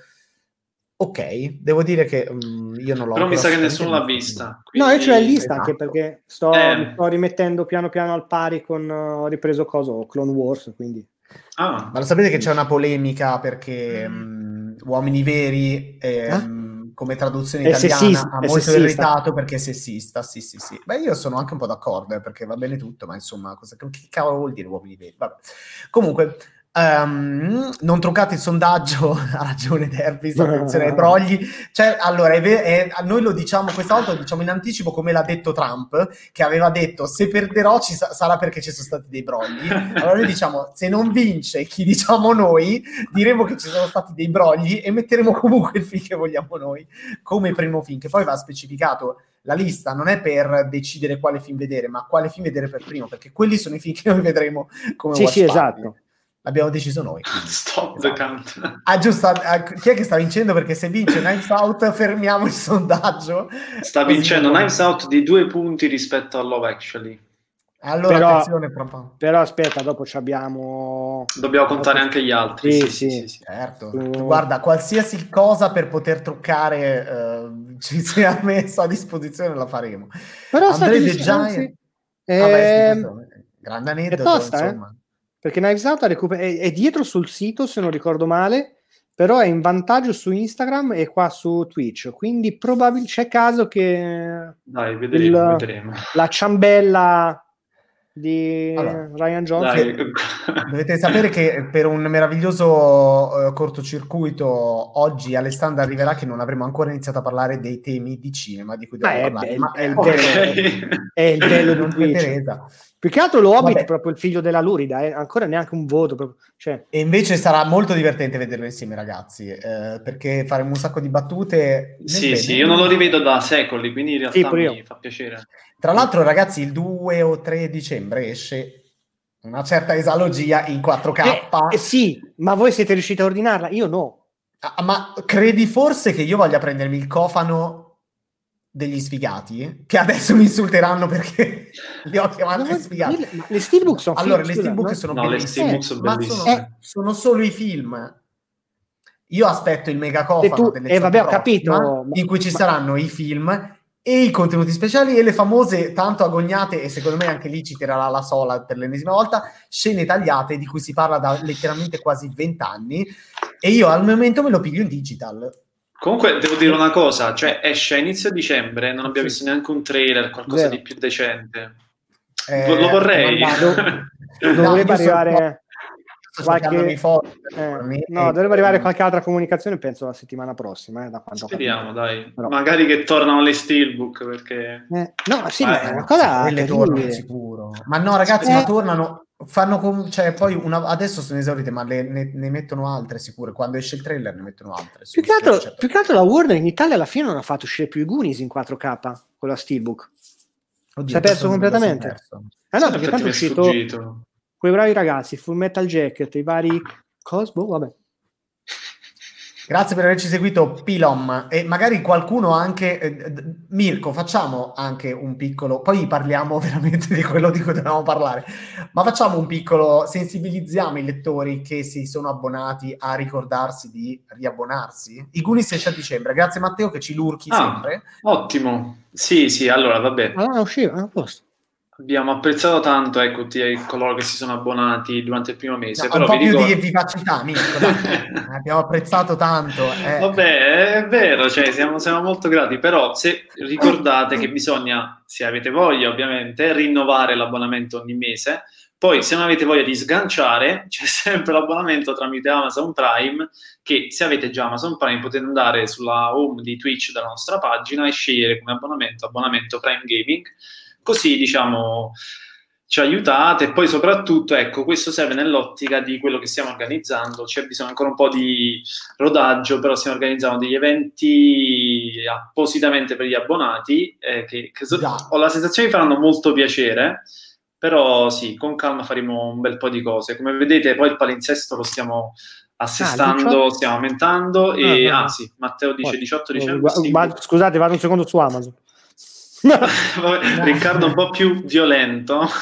Ok, devo dire che um, io non l'ho Però mi sa che nessuno l'ha vista. Quindi... No, io ce l'ho in lista esatto. anche perché sto, eh. mi sto rimettendo piano piano al pari con ho ripreso cosa? Clone Wars, quindi... Ah. Ma lo sapete che c'è una polemica perché um, Uomini Veri eh, um, come traduzione è italiana sessista, ha molto irritato perché è sessista, sì sì sì. Beh io sono anche un po' d'accordo eh, perché va bene tutto, ma insomma cosa, che cavolo vuol dire Uomini Veri? Vabbè. Comunque Um, non truccate il sondaggio, ha ragione Dervis, attenzione ai brogli. Cioè, allora, è ver- è, noi lo diciamo questa volta, lo diciamo in anticipo come l'ha detto Trump, che aveva detto se perderò ci sa- sarà perché ci sono stati dei brogli. Allora noi diciamo, se non vince chi diciamo noi, diremo che ci sono stati dei brogli e metteremo comunque il film che vogliamo noi come primo film, che poi va specificato la lista non è per decidere quale film vedere, ma quale film vedere per primo, perché quelli sono i film che noi vedremo come Sì, sì, esatto L'abbiamo deciso noi. Stop esatto. the count. Ah, giusto. Ah, chi è che sta vincendo? Perché se vince Knives Out, fermiamo il sondaggio. Sta vincendo Knives Out di due punti rispetto a Love Actually. Allora, però, attenzione, proprio. però aspetta, dopo abbiamo. Dobbiamo contare anche gli altri. Sì, sì, sì, sì. certo. Uh... Guarda, qualsiasi cosa per poter truccare uh, ci sia messa a disposizione, la faremo. Però Andrea The Giant. Eh... Vabbè, sì, grande aneddoto, è tosta, insomma. Eh? Perché Knives Out recuper- è, è, dietro sul sito se non ricordo male però è in vantaggio su Instagram e qua su Twitch quindi probabilmente c'è caso che Dai, vedremo, il, vedremo. la ciambella di allora, Ryan Johnson. Dovete sapere che per un meraviglioso uh, cortocircuito oggi Alessandro arriverà che non avremo ancora iniziato a parlare dei temi di cinema di cui dobbiamo ah, parlare. È, ma è, il bello, è il bello di Teresa. Più che altro lo Hobbit Vabbè. proprio il figlio della Lurida, eh? ancora neanche un voto. Proprio, cioè. E invece sarà molto divertente vederlo insieme, ragazzi, eh, perché faremo un sacco di battute. Sì, sì, io non lo rivedo da secoli, quindi in realtà sì, mi fa piacere. Tra l'altro, ragazzi, il 2 o 3 dicembre esce una certa esalogia in 4K. Eh, eh, sì, ma voi siete riusciti a ordinarla? Io no. Ah, ma credi forse che io voglia prendermi il cofano degli sfigati che adesso mi insulteranno perché li ho chiamati no, sfigati. Le, le steelbook sono allora, le steelbook sono no, bellissime, le sono ma sono, eh. sono, solo i film. Io aspetto il mega cofano tu, eh, vabbè, ho capito, in cui ci ma... saranno i film e i contenuti speciali e le famose tanto agognate e secondo me anche lì ci tirerà la sola per l'ennesima volta scene tagliate di cui si parla da letteralmente quasi vent'anni e io al momento me lo piglio in digital Comunque devo dire una cosa, cioè esce a inizio dicembre, non abbiamo visto neanche un trailer, qualcosa Vero. di più decente. Eh, lo vorrei. dovrebbe arrivare qualche... Eh, no, dovrebbe arrivare qualche altra comunicazione, penso la settimana prossima. Eh, da Speriamo, dai. Però... Magari che tornano le steelbook perché... Eh, no, sì, ma è una cosa... Quelle tornano sicuro. Ma no, ragazzi, ma tornano fanno com- cioè poi una- adesso sono esaurite ma le, ne, ne, mettono altre sicure. Quando esce il trailer ne mettono altre più che, altro, più che, altro, la Warner in Italia alla fine non ha fatto uscire più i Goonies in 4K con la Steelbook. Oddio, si è perso completamente. ah no perché tanto è uscito quei bravi ragazzi, Full Metal Jacket, i vari Cosmo, vabbè. Grazie per averci seguito, Pilom. E magari qualcuno anche. Eh, Mirko, facciamo anche un piccolo. Poi parliamo veramente di quello di cui dobbiamo parlare. Ma facciamo un piccolo. Sensibilizziamo i lettori che si sono abbonati a ricordarsi di riabbonarsi. I Gunis esce a dicembre. Grazie, Matteo, che ci lurchi ah, sempre. Ottimo. Sì, sì, allora vabbè. Ah, usciva, a posto. Abbiamo apprezzato tanto ecco, coloro che si sono abbonati durante il primo mese. No, un po' più ricordo... di vivacità, Mirko, abbiamo apprezzato tanto. Eh. Vabbè, è vero, cioè, siamo, siamo, molto grati, però se ricordate che bisogna, se avete voglia ovviamente, rinnovare l'abbonamento ogni mese, poi se non avete voglia di sganciare, c'è sempre l'abbonamento tramite Amazon Prime, che se avete già Amazon Prime potete andare sulla home di Twitch della nostra pagina e scegliere come abbonamento abbonamento Prime Gaming Così diciamo ci aiutate. E poi soprattutto ecco questo serve nell'ottica di quello che stiamo organizzando. C'è bisogno ancora un po' di rodaggio però stiamo organizzando degli eventi appositamente per gli abbonati eh, che, che so, ho la sensazione che faranno molto piacere però sì con calma faremo un bel po' di cose. Come vedete poi il palinsesto lo stiamo assestando ah, stiamo aumentando e ah, ah, sì Matteo dice 18 dicembre scusate vado un secondo su Amazon Riccardo un po' più violento.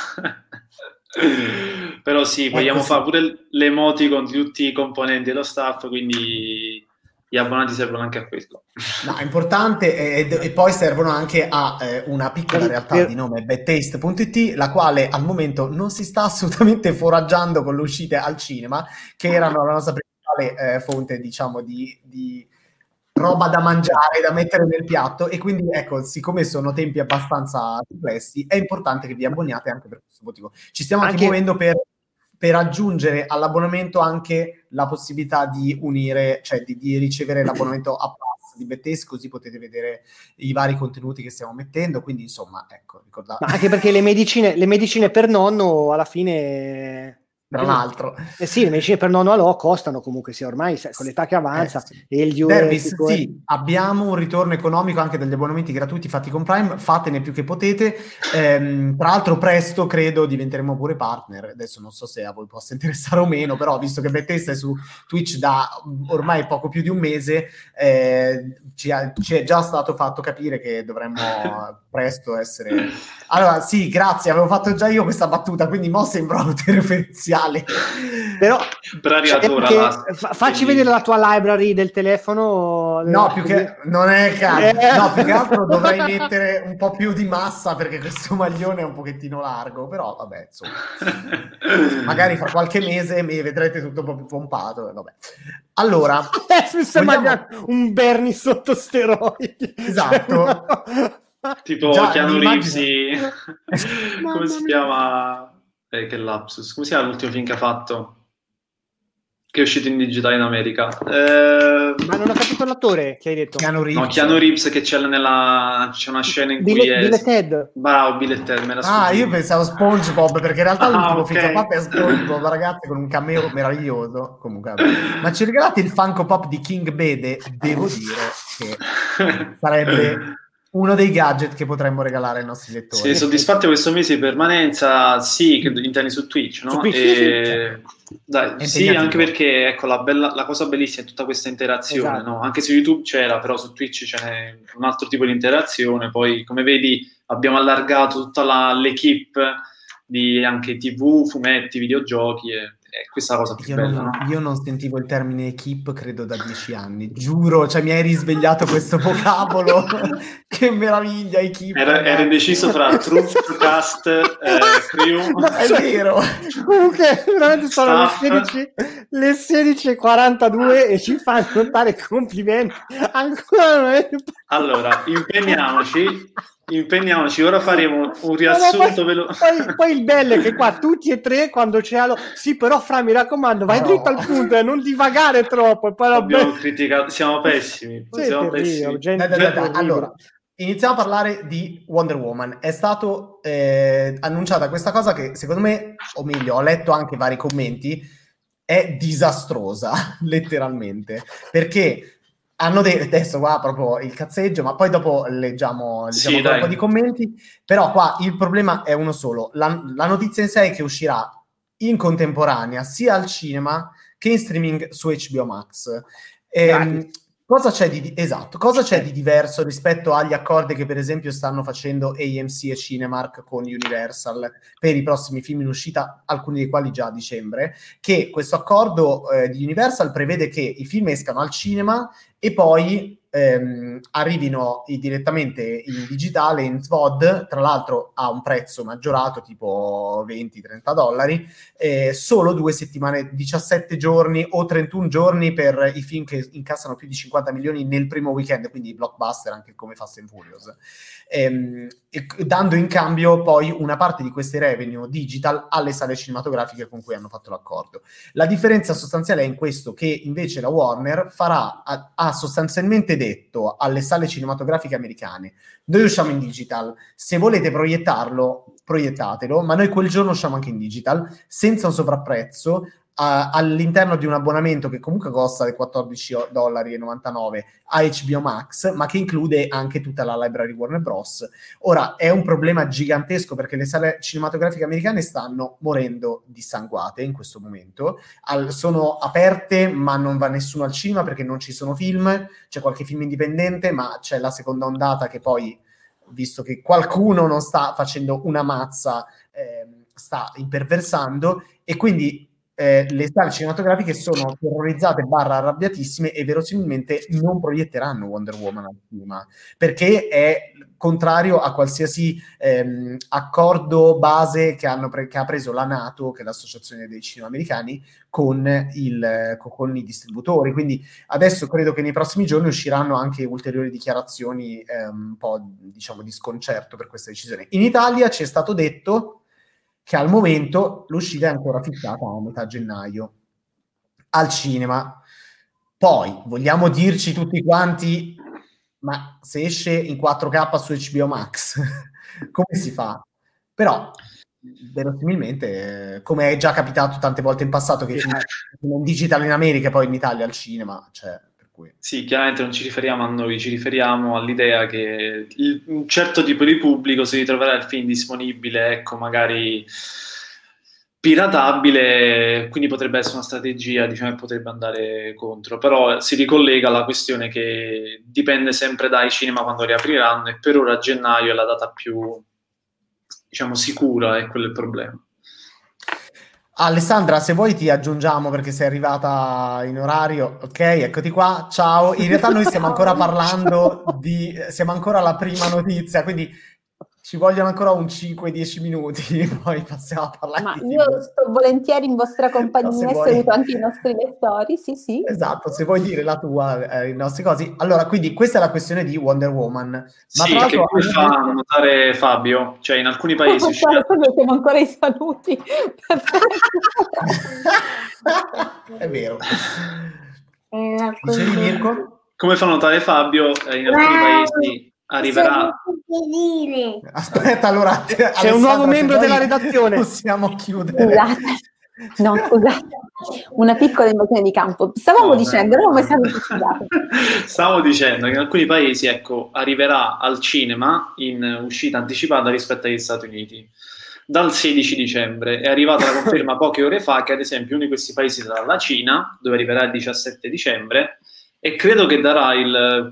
Però sì, vogliamo fare pure l'emoticon di tutti i componenti dello staff, quindi gli abbonati servono anche a questo. No, è importante e, e poi servono anche a eh, una piccola realtà di nome bedtaste.it, la quale al momento non si sta assolutamente foraggiando con le uscite al cinema, che erano la nostra principale eh, fonte, diciamo, di, di roba da mangiare, da mettere nel piatto e quindi ecco, siccome sono tempi abbastanza complessi, è importante che vi abboniate anche per questo motivo. Ci stiamo anche, anche muovendo per, per, aggiungere all'abbonamento anche la possibilità di unire, cioè di, di ricevere l'abbonamento a Plus di Bettes, così potete vedere i vari contenuti che stiamo mettendo, quindi insomma, ecco, ricordate. Ma anche perché le medicine, le medicine per nonno alla fine tra l'altro. Eh sì, le medicine per nonno alò costano comunque, sì, ormai con l'età che avanza eh sì. e il Dervis, sì, abbiamo un ritorno economico anche degli abbonamenti gratuiti fatti con Prime, fatene più che potete. Ehm, tra l'altro presto credo diventeremo pure partner, adesso non so se a voi possa interessare o meno, però visto che Bethesda è su Twitch da ormai poco più di un mese, eh, ci, ha, ci, è già stato fatto capire che dovremmo presto essere... Allora sì, grazie, avevo fatto già io questa battuta, quindi mo sembra autoreferenziale mondiale. Però cioè, fa- facci vedere la tua library del telefono. No, più che non è caro. Eh. No, più che altro dovrei mettere un po' più di massa perché questo maglione è un pochettino largo, però vabbè, insomma. Magari fra qualche mese mi vedrete tutto un po' più pompato, vabbè. Allora, vogliamo... un Bernie sotto steroidi. Esatto. tipo Già, Keanu Reeves, come si chiama? Eh, che lapsus. Come si chiama l'ultimo film che ha fatto? Che è uscito in digitale in America. Eh... Ma non ho capito l'attore che hai detto. Keanu Reeves. No, Keanu Reeves che c'è, nella... c'è una scena in Bill, cui è... Bill Ted. Bravo, Bill Ted, me la Ah, io pensavo SpongeBob, perché in realtà ah, l'ultimo okay. film che ha fatto è SpongeBob, ragazzi, con un cameo meraviglioso. Comunque. Ma ci regalate il Funko Pop di King Bede? Devo dire che sarebbe uno dei gadget che potremmo regalare ai nostri lettori. Sei soddisfatto questo mese di permanenza? Sì, che intendi su Twitch, no? Su Twitch, e... sì, Dai, sì, anche perché ecco, la, bella, la, cosa bellissima è tutta questa interazione, esatto. no? Anche su YouTube c'era, però su Twitch c'è un altro tipo di interazione. Poi, come vedi, abbiamo allargato tutta la, l'equipe di anche TV, fumetti, videogiochi e è questa cosa più io bella. Non, io non sentivo il termine equip credo da dieci anni, giuro, cioè mi hai risvegliato questo vocabolo. che meraviglia, equip. Era, era indeciso tra Truth, Cast, eh, Crew. No, è vero. Comunque, veramente sono le 16, le 16.42 e ci fanno dare complimenti. Ancora non è... Allora, impegniamoci impegniamoci, ora faremo un riassunto veloce. Poi, poi, il bello è che qua tutti e tre quando c'è lo... sì però Fra mi raccomando vai no. dritto al punto e eh, non divagare troppo poi abbiamo criticato, siamo pessimi, siamo pessimi. Gente, dai, dai, dai, allora iniziamo a parlare di Wonder Woman è stato eh, annunciata questa cosa che secondo me o meglio ho letto anche vari commenti è disastrosa letteralmente perché hanno de- adesso qua proprio il cazzeggio, ma poi dopo leggiamo, leggiamo sì, un po' di commenti. Però qua il problema è uno solo: la, la, notizia in sé è che uscirà in contemporanea sia al cinema che in streaming su HBO Max. Ehm, Cosa c'è, di, esatto, cosa c'è di diverso rispetto agli accordi che per esempio stanno facendo AMC e Cinemark con Universal per i prossimi film in uscita, alcuni dei quali già a dicembre, che questo accordo eh, di Universal prevede che i film escano al cinema e poi ehm, arrivino direttamente in digitale, in SVOD, tra l'altro a un prezzo maggiorato, tipo 20-30 dollari, eh, solo due settimane, 17 giorni o 31 giorni per i film che incassano più di 50 milioni nel primo weekend, quindi blockbuster anche come Fast and Furious ehm, dando in cambio poi una parte di questi revenue digital alle sale cinematografiche con cui hanno fatto l'accordo. La differenza sostanziale è in questo che invece la Warner farà, ha, sostanzialmente detto alle sale cinematografiche americane, noi usciamo in digital, se volete proiettarlo, proiettatelo, ma noi quel giorno usciamo anche in digital, senza un sovrapprezzo, a, all'interno di un abbonamento che comunque costa 14,99 dollari a HBO Max, ma che include anche tutta la library Warner Bros. Ora è un problema gigantesco perché le sale cinematografiche americane stanno morendo dissanguate in questo momento. Al, sono aperte, ma non va nessuno al cinema perché non ci sono film, c'è qualche film indipendente, ma c'è la seconda ondata che poi, visto che qualcuno non sta facendo una mazza, eh, sta imperversando e quindi eh, le sale cinematografiche sono terrorizzate barra arrabbiatissime e verosimilmente non proietteranno Wonder Woman al cinema perché è contrario a qualsiasi ehm, accordo base che, pre- che, ha preso la NATO, che è l'associazione dei cinema americani, con, il, con, i distributori. Quindi adesso credo che nei prossimi giorni usciranno anche ulteriori dichiarazioni ehm, un po' diciamo di sconcerto per questa decisione. In Italia ci è stato detto che al momento l'uscita è ancora fissata a metà gennaio al cinema. Poi vogliamo dirci tutti quanti, ma se esce in 4K su HBO Max, come si fa? Però verosimilmente, come è già capitato tante volte in passato, che in digital in America e poi in Italia al cinema, cioè cui... Sì, chiaramente non ci riferiamo a noi, ci riferiamo all'idea che il, un certo tipo di pubblico si ritroverà il film disponibile, ecco, magari piratabile, quindi potrebbe essere una strategia, diciamo, che potrebbe andare contro, però si ricollega alla questione che dipende sempre dai cinema quando riapriranno e per ora gennaio è la data più, diciamo, sicura, è quello il problema. Alessandra, se vuoi ti aggiungiamo perché sei arrivata in orario. Ok, eccoti qua. Ciao. In realtà noi stiamo ancora parlando di siamo ancora alla prima notizia, quindi ci vogliono ancora un 5-10 minuti, poi passiamo a parlare Ma io TV. sto volentieri in vostra compagnia no, e vuoi... saluto anche i nostri lettori, sì sì. Esatto, se vuoi dire la tua, eh, i nostri cosi. Allora, quindi questa è la questione di Wonder Woman. Ma sì, tra che come fa a notare Fabio, cioè in alcuni paesi... Oh, uscita... siamo ancora i saluti. è vero. Eh, Dicevi Mirko? Come fa a notare Fabio, eh, in alcuni paesi arriverà. Aspetta, allora c'è un nuovo membro della redazione. Possiamo chiudere. Scusate. No, scusate, una piccola invasione di campo. Stavamo no, dicendo, no, come siamo Stavo dicendo che in alcuni paesi, ecco, arriverà al cinema in uscita anticipata rispetto agli Stati Uniti dal 16 dicembre. È arrivata la conferma poche ore fa che, ad esempio, uno di questi paesi sarà la Cina, dove arriverà il 17 dicembre, e credo che darà il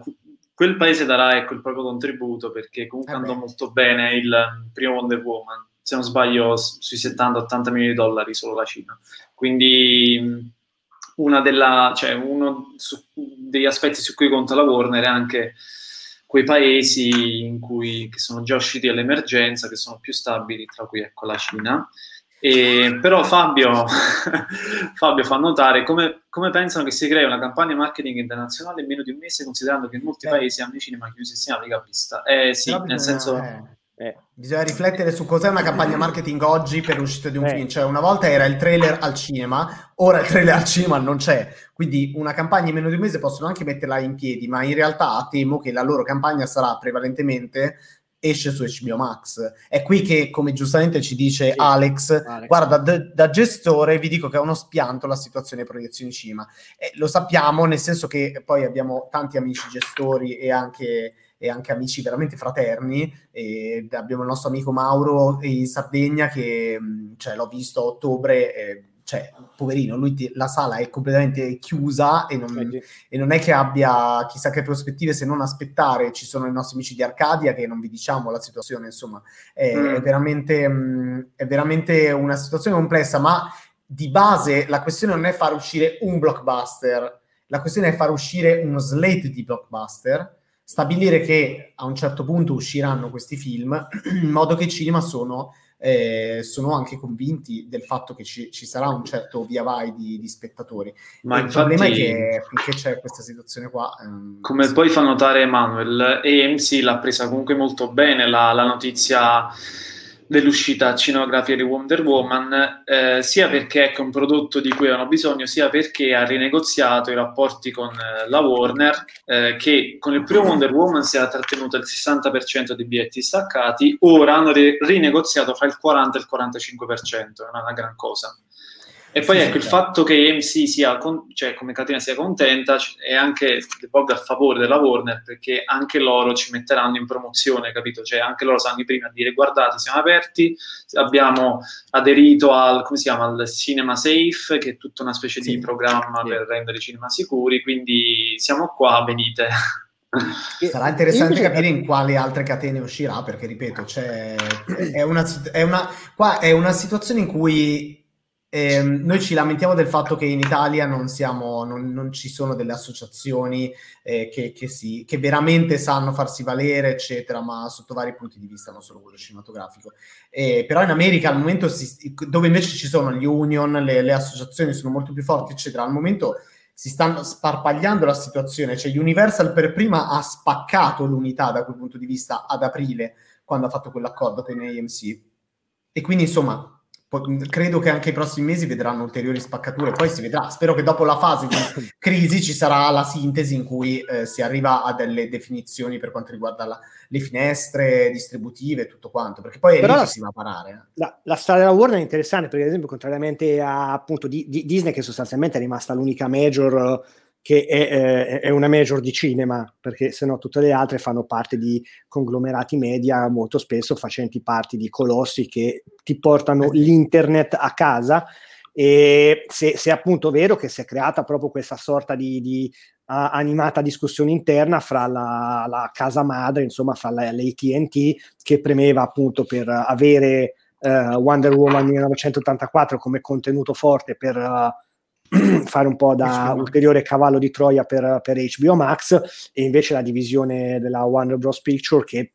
quel paese darà ecco, il proprio contributo perché comunque eh andò molto bene il primo Wonder Woman, se non sbaglio sui 70-80 milioni di dollari solo la Cina. Quindi della, cioè, uno su, degli aspetti su cui conta la Warner è anche quei paesi in cui, che sono già usciti dall'emergenza, che sono più stabili, tra cui ecco, la Cina, e, però Fabio, Fabio, fa notare come, come, pensano che si crei una campagna marketing internazionale in meno di un mese, considerando che in molti eh. paesi hanno i cinema chiusi sia la capista. Eh sì, però nel senso... Eh. Eh. Bisogna riflettere su cos'è una campagna marketing oggi per l'uscita di un eh. film. Cioè, una volta era il trailer al cinema, ora il trailer al cinema non c'è. Quindi una campagna in meno di un mese possono anche metterla in piedi, ma in realtà temo che la loro campagna sarà prevalentemente esce su HBO Max. È qui che, come giustamente ci dice sì, Alex, Alex, guarda, d- da gestore vi dico che è uno spianto la situazione proiezioni cinema. E lo sappiamo, nel senso che poi abbiamo tanti amici gestori e anche e anche amici veramente fraterni. E abbiamo il nostro amico Mauro in Sardegna che cioè, l'ho visto a ottobre. E, cioè, poverino, lui ti, la sala è completamente chiusa e non, e non, è che abbia chissà che prospettive se non aspettare. Ci sono i nostri amici di Arcadia che non vi diciamo la situazione, insomma, è, mm. è, veramente, mh, è veramente una situazione complessa, ma di base la questione non è far uscire un blockbuster, la questione è far uscire uno slate di blockbuster, stabilire che a un certo punto usciranno questi film, in modo che i cinema sono eh, sono anche convinti del fatto che ci, ci sarà un certo via vai di, di spettatori. Ma il problema è che finché c'è questa situazione qua... Ehm, come sì. poi fa notare Emanuel, AMC l'ha presa comunque molto bene la, la notizia dell'uscita cinematografica di Wonder Woman, eh, sia perché è un prodotto di cui hanno bisogno, sia perché ha rinegoziato i rapporti con eh, la Warner, eh, che con il primo Wonder Woman si era trattenuto il 60% dei biglietti staccati, ora hanno ri- rinegoziato fra il 40 e il 45%, è una gran cosa. E poi sì, ecco, sì, il certo. fatto che AMC sia, con, cioè come catena sia contenta è anche a favore della Warner perché anche loro ci metteranno in promozione, capito? Cioè anche loro sanno prima a dire guardate, siamo aperti, abbiamo aderito al, come si chiama, al Cinema Safe, che è tutta una specie sì, di programma per rendere i cinema sicuri, quindi siamo qua, venite. Sarà interessante capire in quali altre catene uscirà, perché ripeto, c'è, è, una, è, una, qua è una situazione in cui eh, noi ci lamentiamo del fatto che in Italia non, siamo, non, non ci sono delle associazioni eh, che, che, si, che, veramente sanno farsi valere, eccetera, ma sotto vari punti di vista, non solo quello cinematografico. Eh, però in America, al momento, si, dove invece ci sono gli union, le, le, associazioni sono molto più forti, eccetera, al momento si stanno sparpagliando la situazione. Cioè, Universal per prima ha spaccato l'unità da quel punto di vista ad aprile, quando ha fatto quell'accordo con AMC. E quindi, insomma, credo che anche i prossimi mesi vedranno ulteriori spaccature, poi si vedrà. Spero che dopo la fase di crisi ci sarà la sintesi in cui eh, si arriva a delle definizioni per quanto riguarda la, le finestre distributive e tutto quanto, perché poi è lì che si va a parare. Eh. La, la storia della Warner è interessante perché, ad esempio, contrariamente a appunto di, di Disney, che sostanzialmente è rimasta l'unica major che è, è, una major di cinema, perché se no tutte le altre fanno parte di conglomerati media, molto spesso facenti parte di colossi che ti portano l'internet a casa. E se, se è appunto vero che si è creata proprio questa sorta di, di uh, animata discussione interna fra la, la, casa madre, insomma, fra la, l'ATT, che premeva appunto per avere uh, Wonder Woman 1984 come contenuto forte per uh, fare un po' da ulteriore cavallo di Troia per, per HBO Max e invece la divisione della Warner Bros. Picture che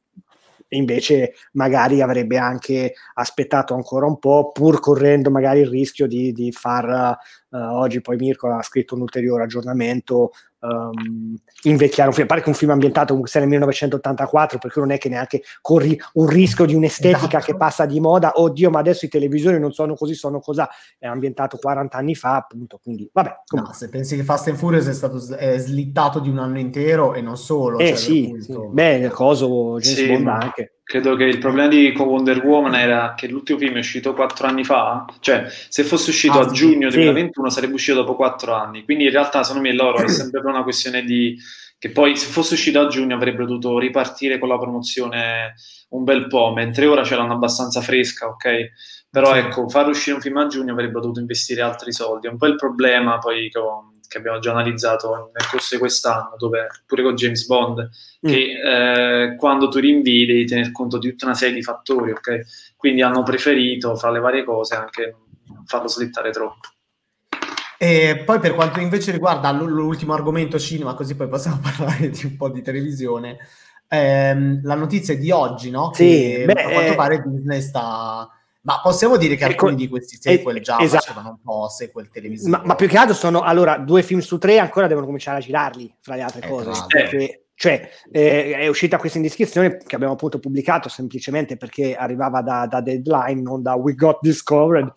invece magari avrebbe anche aspettato ancora un po' pur correndo magari il rischio di, di far uh, oggi poi Mirko ha scritto un ulteriore aggiornamento um, invecchiare un film, pare che un film ambientato comunque sia nel 1984, perché non è che neanche corri un rischio di un'estetica esatto. che passa di moda, oddio, ma adesso i televisori non sono così, sono cosa, è ambientato 40 anni fa, appunto, quindi vabbè. No, se pensi che Fast and Furious è stato è slittato di un anno intero e non solo. Eh cioè, sì, sì. beh, coso James sì, Bond anche. Credo che il problema di Wonder Woman era che l'ultimo film è uscito quattro anni fa, cioè se fosse uscito ah, a giugno sì. 2021 sarebbe uscito dopo quattro anni, quindi in realtà secondo me loro è sempre una questione di che poi se fosse uscito a giugno avrebbero dovuto ripartire con la promozione un bel po', mentre ora ce l'hanno abbastanza fresca, ok? Però sì. ecco, far uscire un film a giugno avrebbero dovuto investire altri soldi, è un po' il problema poi con che abbiamo già analizzato nel corso di quest'anno, dove pure con James Bond, mm. che eh, quando tu rinvii devi tener conto di tutta una serie di fattori, ok? Quindi hanno preferito, fra le varie cose, anche farlo slittare troppo. E poi per quanto invece riguarda l'ultimo argomento cinema, così poi possiamo parlare di un po' di televisione, ehm, la notizia è di oggi, no? Sì, che beh, a quanto pare Disney sta ma possiamo dire che alcuni di questi sequel già esatto. facevano un po' sequel televisivi. Ma, ma, più che altro sono, allora, due film su tre ancora devono cominciare a girarli, fra le altre eh, cose. Perché, cioè, eh, è uscita questa indiscrezione che abbiamo appunto pubblicato semplicemente perché arrivava da, da Deadline, non da We Got Discovered,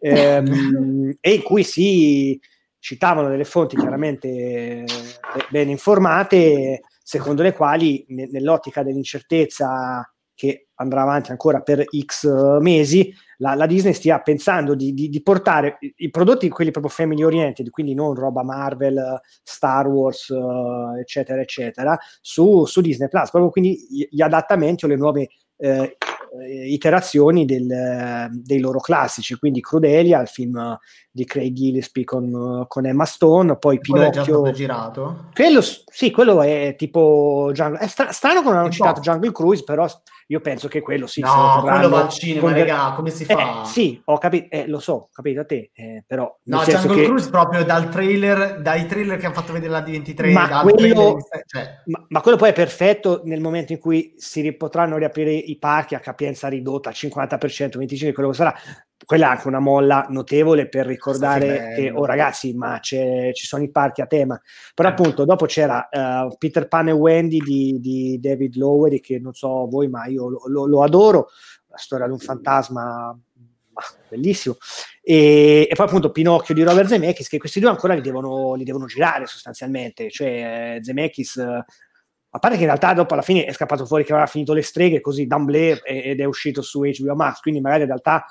ehm, e in cui si citavano delle fonti chiaramente eh, ben informate, secondo le quali nell'ottica dell'incertezza che andrà avanti ancora per X mesi, la, la Disney stia pensando di, di, di, portare i prodotti, quelli proprio family oriented, quindi non roba Marvel, Star Wars, uh, eccetera, eccetera, su, su Disney Plus, proprio quindi gli adattamenti o le nuove eh, iterazioni del, dei loro classici, quindi Crudelia, il film di Craig Gillespie con, con Emma Stone, poi quello Pinocchio. Quello è girato? Quello, sì, quello è tipo Jungle, è stra- strano che non hanno citato Jungle Cruise, però io penso che quello sì. No, quello va al cinema, con... regà, come si eh, fa? sì, ho capito, eh, lo so, capito a te, eh, però... No, Jungle che... Cruise proprio dal trailer, dai trailer che hanno fatto vedere la D23, ma quello, cioè... ma, ma quello poi è perfetto nel momento in cui si potranno riaprire i parchi a capienza ridotta al 50%, 25%, quello che sarà, quella è anche una molla notevole per ricordare che, oh ragazzi, ma ci sono i parchi a tema. Però certo. appunto dopo c'era uh, Peter Pan e Wendy di, di, David Lowery, che non so voi, ma io lo, lo, lo adoro, la storia di un fantasma bellissimo. E, e, poi appunto Pinocchio di Robert Zemeckis, che questi due ancora li devono, li devono girare sostanzialmente, cioè Zemeckis... a parte che in realtà dopo alla fine è scappato fuori che aveva finito le streghe così d'amblè ed è uscito su HBO Max, quindi magari in realtà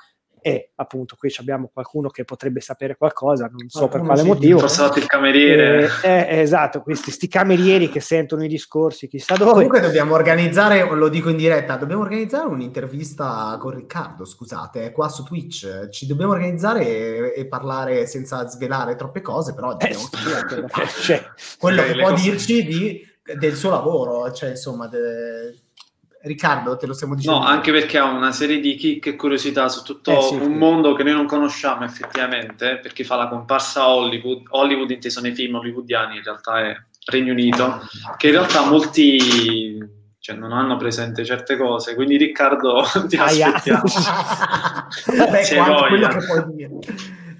e appunto qui abbiamo qualcuno che potrebbe sapere qualcosa, non so ah, per quale motivo. Forse il cameriere. Eh, eh, esatto, questi sti camerieri che sentono i discorsi, chissà dove. Comunque dobbiamo organizzare, lo dico in diretta, dobbiamo organizzare un'intervista con Riccardo, scusate, qua su Twitch. Ci dobbiamo organizzare e, e parlare senza svelare troppe cose, però eh, sì, cioè, quello che può cose... dirci di, del suo lavoro, cioè insomma... De Riccardo, te lo stiamo dicendo. No, anche perché ha una serie di chicche e curiosità su tutto eh, sì, un sì. mondo che noi non conosciamo effettivamente, perché fa la comparsa Hollywood, Hollywood inteso nei film hollywoodiani, in realtà è Regno Unito, che in realtà molti cioè, non hanno presente certe cose, quindi Riccardo ti aspettiamo. Vabbè, Se quello che puoi dire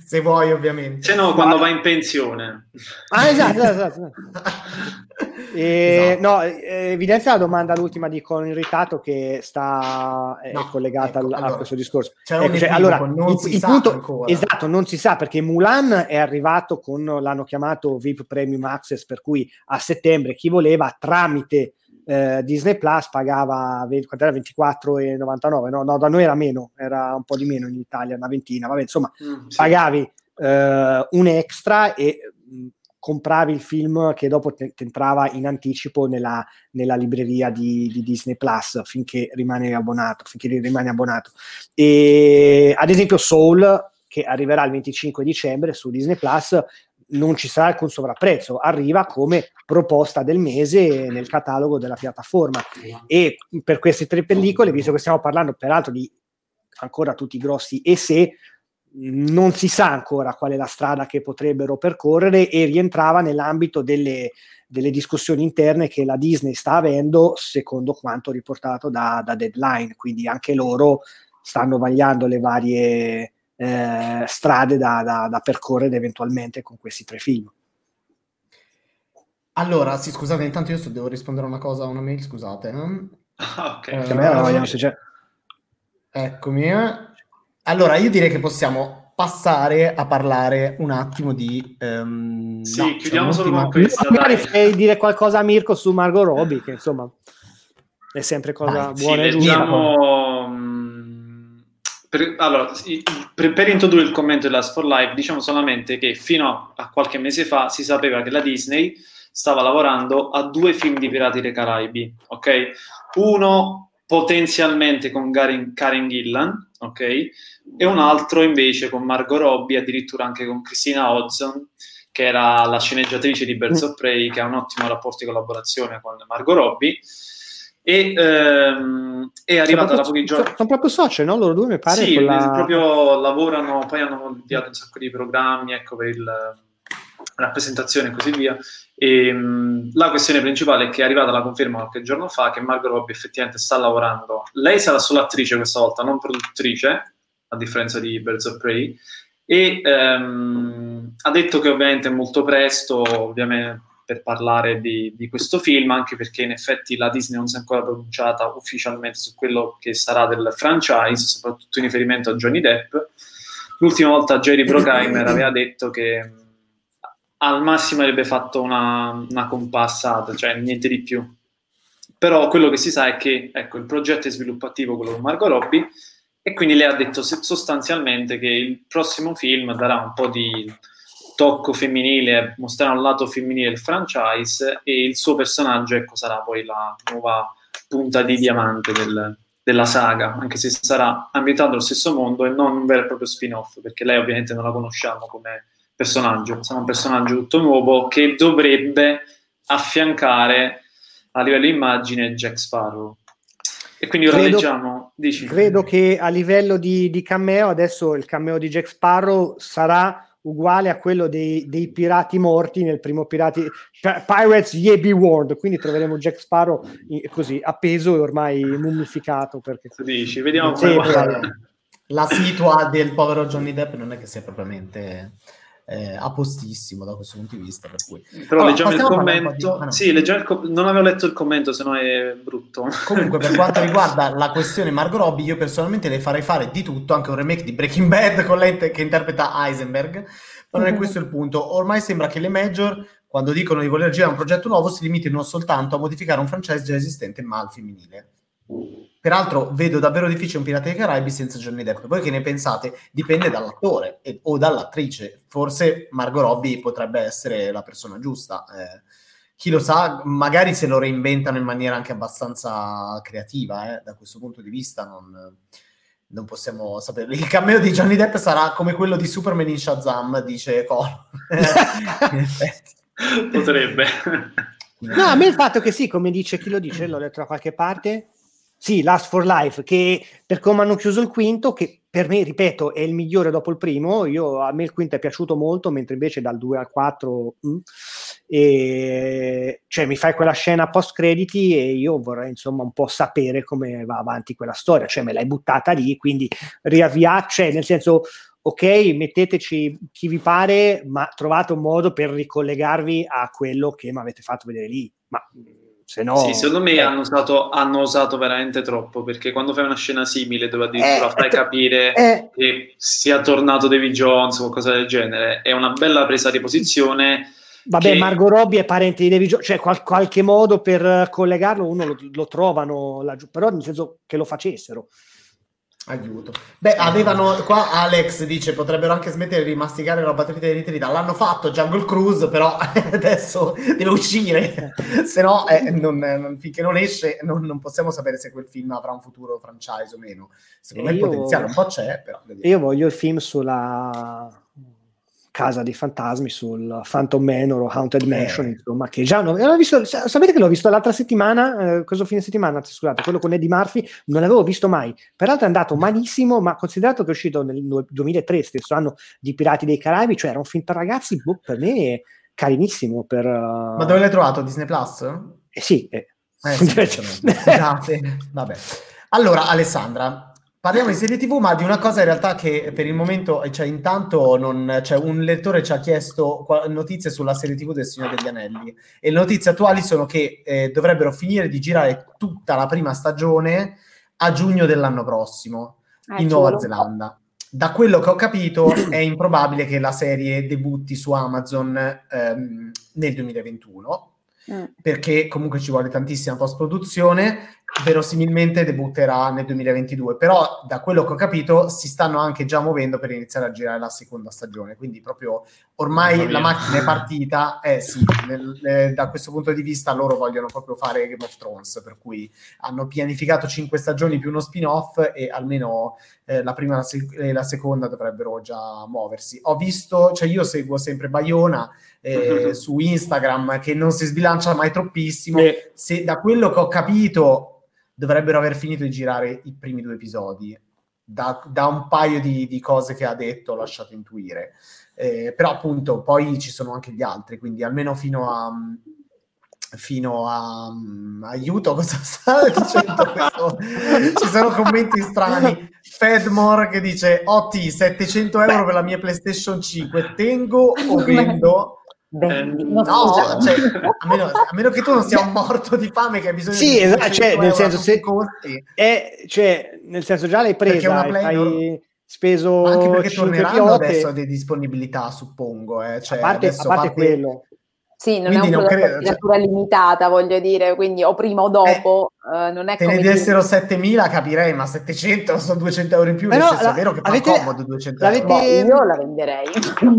se vuoi ovviamente. Se no, quando vai in pensione. Ah, esatto, esatto. esatto. E, esatto. No, evidenzia la domanda l'ultima di con irritato che sta è no, collegata ecco, a, allora, questo discorso. Ecco, cioè, allora, non il, si il punto, ancora. Esatto, non si sa perché Mulan è arrivato con, l'hanno chiamato VIP Premium Access, per cui a settembre chi voleva tramite eh, Disney Plus pagava 24,99, no? no, da noi era meno, era un po' di meno in Italia, una ventina, vabbè, insomma, mm, sì. pagavi eh, un extra e mh, compravi il film che dopo ti entrava in anticipo nella, nella libreria di, di, Disney Plus finché rimane abbonato, finché rimane abbonato. E ad esempio Soul, che arriverà il 25 dicembre su Disney Plus, non ci sarà alcun sovrapprezzo, arriva come proposta del mese nel catalogo della piattaforma. E per queste tre pellicole, visto che stiamo parlando peraltro di ancora tutti grossi e se, non si sa ancora qual è la strada che potrebbero percorrere e rientrava nell'ambito delle, delle discussioni interne che la Disney sta avendo secondo quanto riportato da, da Deadline, quindi anche loro stanno vagliando le varie eh, strade da, da, da, percorrere eventualmente con questi tre film. Allora, sì, scusate, intanto io devo rispondere a una cosa, a una mail, scusate. Ah, ok. Eh, me, Eccomi. Eh. Allora, io direi che possiamo passare a parlare un attimo di... Um, sì, no, chiudiamo solo con questa. Magari fai dire qualcosa a Mirko su Margot Robbie, che insomma è sempre cosa Dai, buona sì, e leggiamo... Per, allora, per, per, introdurre il commento della Sport Live, diciamo solamente che fino a qualche mese fa si sapeva che la Disney stava lavorando a due film di Pirati dei Caraibi, ok? Uno potenzialmente con Karen, Karen Gillan, ok? E un altro invece con Margot Robbie, addirittura anche con Christina Hodgson, che era la sceneggiatrice di Birds of Prey, che ha un ottimo rapporto di collaborazione con Margot Robbie. E ehm, è arrivata da pochi giorni. Sono proprio social, no? Loro due mi pare. Sì, la... proprio lavorano, poi hanno inviato un sacco di programmi, ecco, per il rappresentazione e così via. E, mh, la questione principale è che è arrivata la conferma qualche giorno fa che Margot Robbie effettivamente sta lavorando. Lei sarà solo attrice questa volta, non produttrice, a differenza di Birds of Prey, e ehm, ha detto che ovviamente molto presto, ovviamente per parlare di, di, questo film, anche perché in effetti la Disney non si è ancora pronunciata ufficialmente su quello che sarà del franchise, soprattutto in riferimento a Johnny Depp. L'ultima volta Jerry Bruckheimer aveva detto che al massimo avrebbe fatto una, una compassata, cioè niente di più. però quello che si sa è che ecco, il progetto è sviluppativo, quello con Margot Robbie, e quindi lei ha detto sostanzialmente che il prossimo film darà un po' di tocco femminile, mostrerà un lato femminile del franchise e il suo personaggio ecco, sarà poi la nuova punta di diamante del, della saga, anche se sarà ambientato nello stesso mondo e non un vero e proprio spin-off, perché lei ovviamente non la conosciamo come personaggio, sarà un personaggio tutto nuovo che dovrebbe affiancare a livello immagine Jack Sparrow. E quindi ora credo, leggiamo. Dici. Credo che a livello di, di cameo, adesso il cameo di Jack Sparrow sarà uguale a quello dei, dei, pirati morti nel primo Pirati Pirates Ye Be Warned quindi troveremo Jack Sparrow così appeso e ormai mummificato perché tu dici? Vediamo come la situa del povero Johnny Depp non è che sia propriamente eh, a postissimo da questo punto di vista. Per cui. Però allora, leggiamo il commento. Di... Ah, sì, leggiamo il com- non avevo letto il commento, se no è brutto. Comunque, per quanto riguarda la questione Margot Robbie, io personalmente le farei fare di tutto, anche un remake di Breaking Bad con lei che interpreta Heisenberg. Ma non è questo il punto. Ormai sembra che le major, quando dicono di voler girare un progetto nuovo, si limitino soltanto a modificare un franchise già esistente ma al femminile. Peraltro vedo davvero difficile un Pirata dei Caraibi senza Johnny Depp. Voi che ne pensate? Dipende dall'attore e, o dall'attrice. Forse Margot Robbie potrebbe essere la persona giusta. Eh, chi lo sa, magari se lo reinventano in maniera anche abbastanza creativa. Eh, da questo punto di vista non, non possiamo sapere. Il cameo di Johnny Depp sarà come quello di Superman in Shazam, dice Cole. Potrebbe. No, a me il fatto che sì, come dice chi lo dice, l'ho letto da qualche parte, sì, Last for Life, che per come hanno chiuso il quinto, che per me, ripeto, è il migliore dopo il primo, io, a me il quinto è piaciuto molto, mentre invece dal 2 al 4, mm, e, cioè mi fai quella scena post crediti e io vorrei insomma un po' sapere come va avanti quella storia, cioè me l'hai buttata lì, quindi riavviaccia, cioè, nel senso ok, metteteci chi vi pare, ma trovate un modo per ricollegarvi a quello che mi avete fatto vedere lì. Ma se no, sì, secondo me eh. hanno, usato, hanno, usato, veramente troppo perché quando fai una scena simile dove addirittura eh, fai capire eh, che sia tornato David Jones o qualcosa del genere, è una bella presa di posizione. Vabbè, che... Margot Robbie è parente di David Jones, cioè qual- qualche modo per collegarlo uno lo, lo trovano laggiù, però nel senso che lo facessero. Aiuto. Beh, avevano qua Alex dice potrebbero anche smettere di masticare la batteria di ritrita. L'hanno fatto Jungle Cruise, però adesso deve uscire. se no, eh, non, non, finché non esce, non, non, possiamo sapere se quel film avrà un futuro franchise o meno. Secondo me il potenziale un po' c'è, però. Io voglio il film sulla Casa dei Fantasmi sul Phantom Manor o Haunted. Mansion, eh. insomma, che già l'ho visto, sapete che l'ho visto l'altra settimana, eh, questo fine settimana, scusate, quello con Eddie Murphy, non l'avevo visto mai, peraltro è andato malissimo, ma considerato che è uscito nel 2003, stesso anno di Pirati dei Caraibi, cioè era un film per ragazzi, boh, per me carinissimo. Per, uh... Ma dove l'hai trovato? Disney Plus? Eh sì. Eh. Eh, sì Vabbè. Allora, Alessandra, Parliamo di serie TV, ma di una cosa in realtà che per il momento, cioè intanto non, cioè un lettore ci ha chiesto notizie sulla serie TV del Signore degli Anelli. E le notizie attuali sono che eh, dovrebbero finire di girare tutta la prima stagione a giugno dell'anno prossimo eh, in Nuova Zelanda. Da quello che ho capito è improbabile che la serie debutti su Amazon ehm, nel 2021 mm. perché comunque ci vuole tantissima post produzione verosimilmente debutterà nel 2022, però da quello che ho capito si stanno anche già muovendo per iniziare a girare la seconda stagione, quindi proprio ormai la macchina è partita, eh sì, nel, eh, da questo punto di vista loro vogliono proprio fare Game of Thrones, per cui hanno pianificato cinque stagioni più uno spin-off e almeno eh, la prima e la, sec- e la seconda dovrebbero già muoversi. Ho visto, cioè io seguo sempre Bayona, eh, su Instagram che non si sbilancia mai troppissimo. Eh. Se da quello che ho capito dovrebbero aver finito di girare i primi due episodi. Da, da un paio di, di, cose che ha detto, ho lasciato intuire. Eh, però appunto poi ci sono anche gli altri, quindi almeno fino a fino a um, aiuto cosa sta dicendo questo ci sono commenti strani Fedmore che dice OT 700 euro per la mia PlayStation 5 tengo o vendo eh, no, cioè, a, meno, a, meno, che tu non sia un morto di fame che hai bisogno sì, di esatto, cioè, nel senso, se, è, cioè, nel senso già l'hai presa hai speso Ma anche perché torneranno piote. adesso di disponibilità suppongo eh. cioè, a parte, a parte, parte quello Sì, non quindi è un prodotto di natura cioè... limitata, voglio dire, quindi o prima o dopo, eh, uh, non è te come... ne dessero 7.000 capirei, ma 700 sono 200 euro in più, Però, nel senso, la, è vero che fa avete, comodo 200 euro. Boh, io la venderei. no,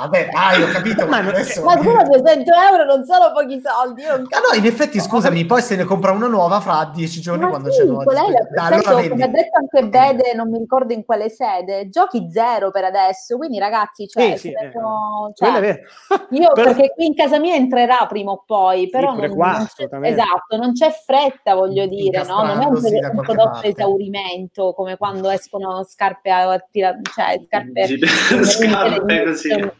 vabbè, dai, ho capito. ma, non, adesso... ma scusa, 200 euro non sono pochi soldi. Io non ah, no, in effetti, scusami, poi se ne compra una nuova fra 10 giorni ma quando sì, c'è nuova. Qual è la... allora come ha detto anche Bede, non mi ricordo in quale sede, giochi zero per adesso, quindi ragazzi, cioè, sì, sì, devono, cioè io perché qui in casa mia entrerà prima o poi, però sì, non, qua, non esatto, non c'è fretta, voglio dire, no? non è un, sì, un prodotto parte. esaurimento come quando escono scarpe a tira, cioè scarpe, scarpe così.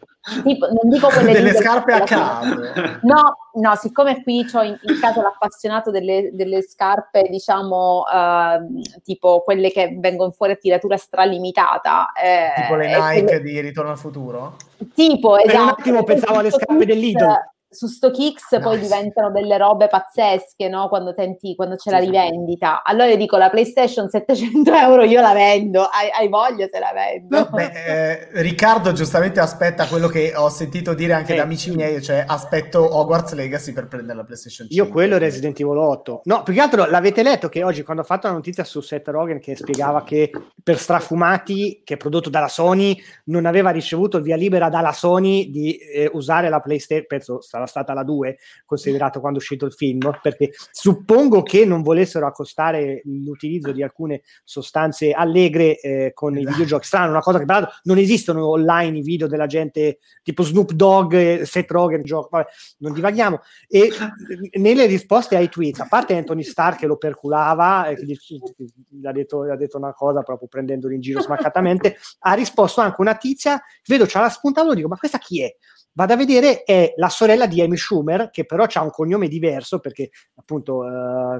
Tipo, non dico quelle delle scarpe a caso. No, no, siccome qui ho in, in caso l'appassionato delle, delle scarpe, diciamo, uh, tipo quelle che vengono fuori a tiratura stralimitata. Eh, tipo le Nike quelle... di Ritorno al futuro? Tipo, per esatto. un attimo pensavo alle scarpe dell'Idol su StockX nice. poi diventano delle robe pazzesche, no? Quando, tenti, quando c'è sì, la rivendita. Allora io dico la PlayStation 700 euro io la vendo, hai, hai voglia se la vendo. No, beh, eh, Riccardo giustamente aspetta quello che ho sentito dire anche eh, da amici miei, cioè aspetto Hogwarts Legacy per prendere la PlayStation 5. Io quello Resident Evil 8. No, più che altro l'avete letto che oggi quando ho fatto la notizia su Seth Rogen che spiegava che per Strafumati, che è prodotto dalla Sony, non aveva ricevuto il via libera dalla Sony di eh, usare la PlayStation, penso sarà stata la 2, considerato quando è uscito il film, perché suppongo che non volessero accostare l'utilizzo di alcune sostanze allegre eh, con i esatto. videogiochi. Strano, una cosa che tra l'altro non esistono online i video della gente tipo Snoop Dogg, Seth Rogen, gioco, vabbè, non divaghiamo. E nelle risposte ai tweet, a parte Anthony Starr che lo perculava, eh, che gli, ha detto, ha detto, una cosa proprio prendendolo in giro smaccatamente, ha risposto anche una tizia, vedo c'ha la spuntata, dico ma questa chi è? Vado a vedere è la sorella di Amy Schumer, che però ha un cognome diverso perché appunto uh,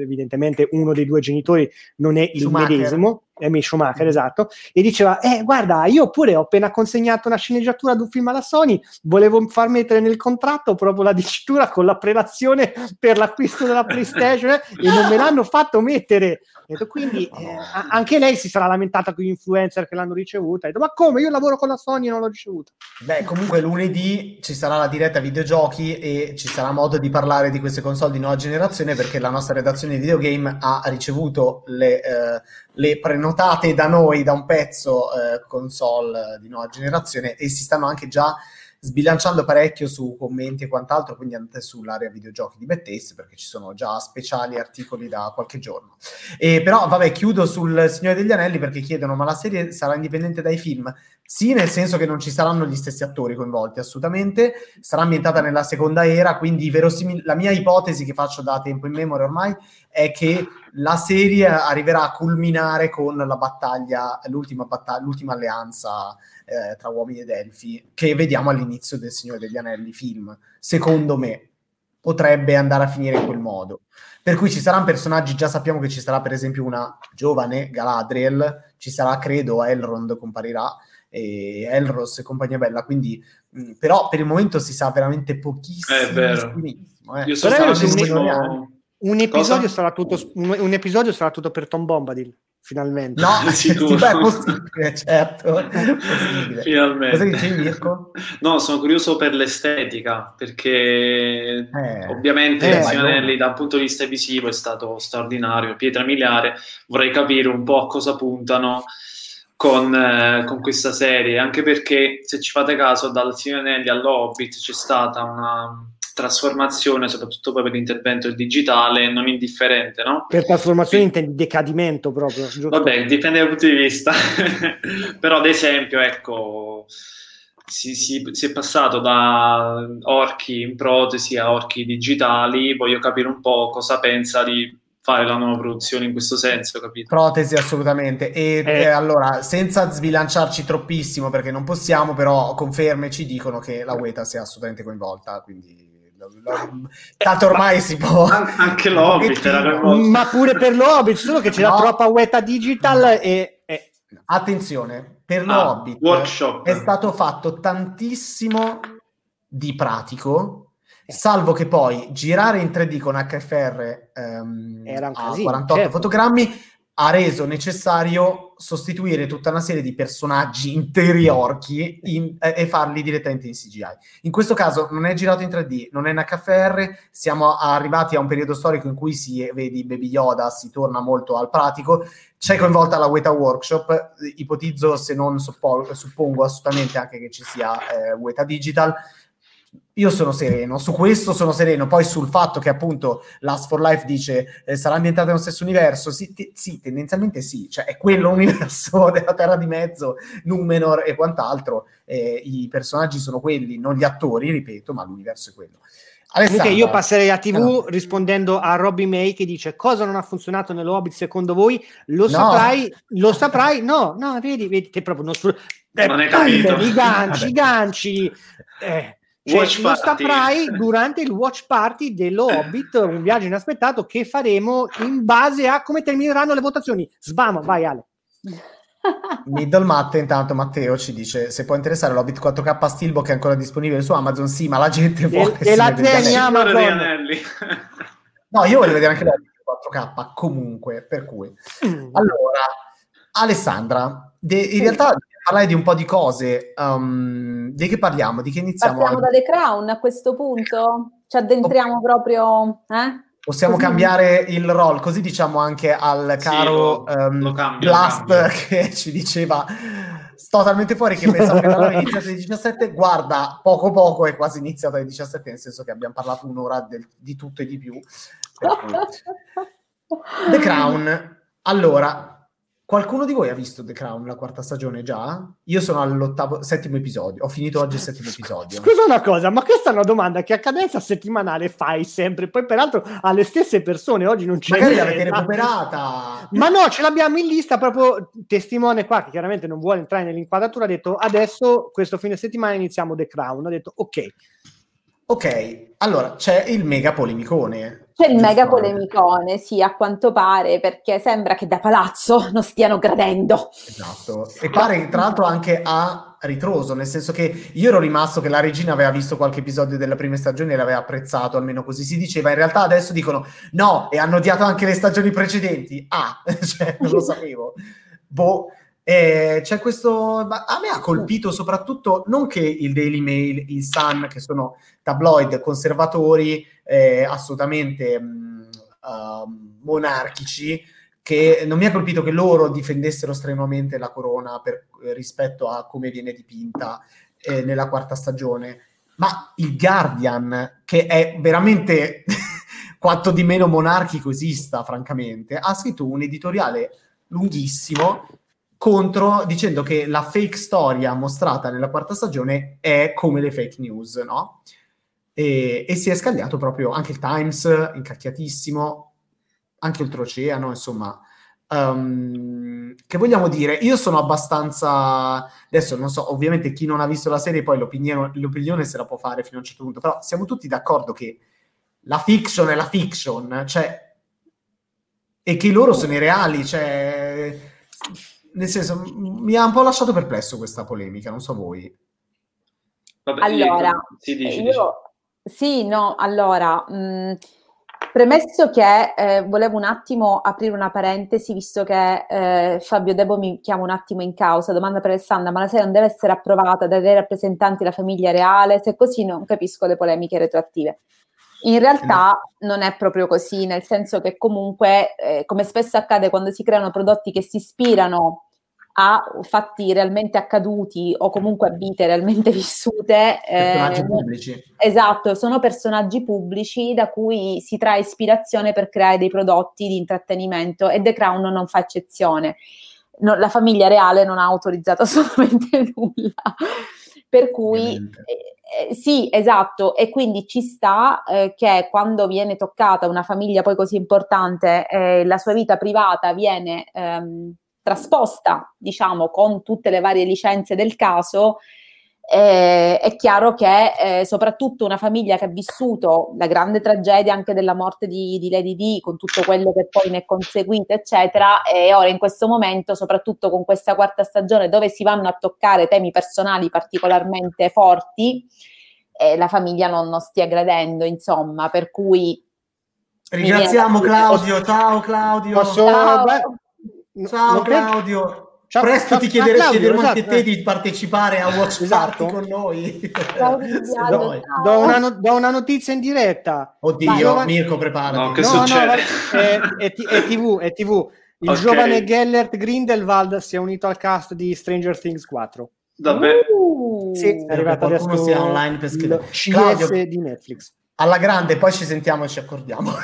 evidentemente uno dei due genitori non è il Schumacher. medesimo, Amy Schumacher, mm. esatto, e diceva, eh guarda, io pure ho appena consegnato una sceneggiatura di un film alla Sony, volevo far mettere nel contratto proprio la dicitura con la prelazione per l'acquisto della PlayStation eh, e non me l'hanno fatto mettere. Detto, quindi eh, anche lei si sarà lamentata con gli influencer che l'hanno ricevuta. Detto, ma come? Io lavoro con la Sony e non l'ho ricevuta. Beh, comunque lunedì ci sarà la diretta videogiochi e ci sarà modo di parlare di queste console di nuova generazione perché la nostra redazione di videogame ha ricevuto le, eh, le prenotate da noi da un pezzo eh, console di nuova generazione e si stanno anche già sbilanciando parecchio su commenti e quant'altro, quindi andate sull'area videogiochi di Bethesda perché ci sono già speciali articoli da qualche giorno. E però, vabbè, chiudo sul Signore degli Anelli perché chiedono, ma la serie sarà indipendente dai film? Sì, nel senso che non ci saranno gli stessi attori coinvolti, assolutamente. Sarà ambientata nella seconda era, quindi verosimil- la mia ipotesi che faccio da tempo in memoria ormai è che la serie arriverà a culminare con la battaglia, l'ultima, battaglia, l'ultima alleanza eh, tra uomini ed elfi che vediamo all'inizio del Signore degli Anelli film. Secondo me potrebbe andare a finire in quel modo. Per cui ci saranno personaggi, già sappiamo che ci sarà per esempio una giovane Galadriel, ci sarà credo Elrond comparirà, e Elros e compagnia bella, quindi mh, mm, però per il momento si sa veramente pochissimo. È vero. Eh. Io sono stato un, episodio sarà tutto, un, un episodio sarà tutto per Tom Bombadil finalmente. No, sicuro. è possibile, certo. È possibile. Finalmente. Cosa dicevi Mirko? No, sono curioso per l'estetica, perché eh, ovviamente eh, Anelli da un punto di vista visivo è stato straordinario, pietra miliare, vorrei capire un po' a cosa puntano con, eh, con questa serie, anche perché se ci fate caso dal Signore Anelli all'Hobbit c'è stata una trasformazione, soprattutto poi per l'intervento digitale, non indifferente, no? Per trasformazione intendi decadimento proprio. Giusto? Vabbè, dipende dal punto di vista. Però ad esempio, ecco, si, si, si, è passato da orchi in protesi a orchi digitali, voglio capire un po' cosa pensa di fare la nuova produzione in questo senso, capito? Protesi assolutamente. E eh. Eh, allora, senza sbilanciarci troppissimo, perché non possiamo, però conferme ci dicono che la Weta sia assolutamente coinvolta, quindi tanto ormai si può anche l'Hobbit ma pure per l'Hobbit solo che c'era no. troppa weta digital no. e, e, attenzione per ah, l'Hobbit workshop. è stato fatto tantissimo di pratico eh. Salvo che poi girare in 3D con HFR ehm, a 48 certo. fotogrammi ha reso necessario sostituire tutta una serie di personaggi interi orchi in, eh, e farli direttamente in CGI. In questo caso non è girato in 3D, non è in HFR, siamo arrivati a un periodo storico in cui si vedi Baby Yoda, si torna molto al pratico, c'è coinvolta la Weta Workshop, ipotizzo se non suppo- suppongo assolutamente anche che ci sia eh, Weta Digital, io sono sereno, su questo sono sereno, poi sul fatto che appunto Last for Life dice eh, sarà ambientata nello stesso universo, sì, te- sì, tendenzialmente sì, cioè è quello l'universo della Terra di Mezzo, Numenor e quant'altro, eh, i personaggi sono quelli, non gli attori, ripeto, ma l'universo è quello. Alessandra. io passerei a TV no. rispondendo a Robbie May che dice cosa non ha funzionato nell'Hobbit secondo voi? Lo no. saprai? Lo saprai? No, no, vedi, vedi che proprio non, su- eh, non è capito. I ganci, i ganci. Eh. Cioè, lo saprai durante il watch party dello Hobbit, un viaggio inaspettato che faremo in base a come termineranno le votazioni. Sbama, vai Ale. Middle Matte, intanto Matteo ci dice se può interessare l'Hobbit 4K Steelbook è ancora disponibile su Amazon, sì, ma la gente vuole e, e la tieni Amazon. No, io voglio vedere anche l'Hobbit 4K comunque, per cui. Mm. Allora, Alessandra, de- in realtà parlare di un po' di cose. Um, di che parliamo? Di che iniziamo? Partiamo da The Crown a questo punto? Ci addentriamo okay. proprio... Eh? Possiamo così. cambiare il role, così diciamo anche al caro sì, lo, um, lo cambio, Blast che ci diceva sto talmente fuori che pensavo che l'aveva iniziato alle 17 guarda, poco poco è quasi iniziato alle 17 nel senso che abbiamo parlato un'ora del, di tutto e di più The Crown allora, Qualcuno di voi ha visto The Crown, la quarta stagione già? Io sono all'ottavo, settimo episodio, ho finito oggi il settimo episodio. Scusa una cosa, ma questa è una domanda che a cadenza settimanale fai sempre, poi peraltro alle stesse persone, oggi non c'è... Magari l'avete recuperata! Ma no, ce l'abbiamo in lista, proprio testimone qua, che chiaramente non vuole entrare nell'inquadratura, ha detto adesso, questo fine settimana iniziamo The Crown, ho detto ok. Ok, allora c'è il mega polemicone. C'è il mega polemicone, sì, a quanto pare, perché sembra che da palazzo non stiano gradendo. Esatto, e pare tra l'altro anche a ritroso, nel senso che io ero rimasto che la regina aveva visto qualche episodio della prima stagione e l'aveva apprezzato, almeno così si diceva. In realtà adesso dicono no, e hanno odiato anche le stagioni precedenti. Ah, cioè, non lo sapevo. boh. Eh, c'è questo. A me ha colpito soprattutto non che il Daily Mail, il Sun, che sono tabloid conservatori eh, assolutamente mh, uh, monarchici, che non mi ha colpito che loro difendessero strenuamente la corona per, eh, rispetto a come viene dipinta eh, nella quarta stagione, ma il Guardian, che è veramente quanto di meno monarchico esista, francamente, ha scritto un editoriale lunghissimo contro dicendo che la fake storia mostrata nella quarta stagione è come le fake news, no? E, e si è scagliato proprio anche il Times, incacchiatissimo, anche oltreoceano, insomma. Um, che vogliamo dire? Io sono abbastanza adesso non so, ovviamente chi non ha visto la serie poi l'opinione, l'opinione se la può fare fino a un certo punto, però siamo tutti d'accordo che la fiction è la fiction, cioè e che loro sono i reali, cioè nel senso, mi ha un po' lasciato perplesso questa polemica, non so voi. Vabbè, allora, sì, dici, io, dici. Sì, no, allora, mh, mm, premesso che eh, volevo un attimo aprire una parentesi, visto che eh, Fabio Debo mi chiama un attimo in causa, domanda per Alessandra, ma la serie non deve essere approvata dai rappresentanti della famiglia reale? Se così non capisco le polemiche retroattive. In realtà non è proprio così, nel senso che comunque, eh, come spesso accade quando si creano prodotti che si ispirano a fatti realmente accaduti o comunque a vite realmente vissute. Personaggi eh, pubblici. Esatto, sono personaggi pubblici da cui si trae ispirazione per creare dei prodotti di intrattenimento e The Crown non fa eccezione. No, la famiglia reale non ha autorizzato assolutamente nulla. Per cui eh, sì, esatto, e quindi ci sta eh, che quando viene toccata una famiglia poi così importante, eh, la sua vita privata viene ehm, trasposta, diciamo, con tutte le varie licenze del caso, eh, è chiaro che eh, soprattutto una famiglia che ha vissuto la grande tragedia anche della morte di, di, Lady D, con tutto quello che poi ne è conseguito, eccetera, e ora in questo momento, soprattutto con questa quarta stagione dove si vanno a toccare temi personali particolarmente forti, eh, la famiglia non, non stia gradendo, insomma, per cui... Ringraziamo Claudio, ciao Claudio! Posso, ciao. Ciao Claudio. Ciao, Presto ciao, ti chiedere, Claudio, chiederemo esatto. anche te di partecipare a Watch esatto. Con noi. do, do, una, do, una, notizia in diretta. Oddio, Vai, giovane... Mirko, preparati. No, che no, succede? No, è, è, è, TV, è TV. Il okay. giovane Gellert Grindelwald si è unito al cast di Stranger Things 4. Davvero? Uh, sì, è arrivato adesso sia online per il CS Claudio, di Netflix alla grande, poi ci sentiamo e ci accordiamo.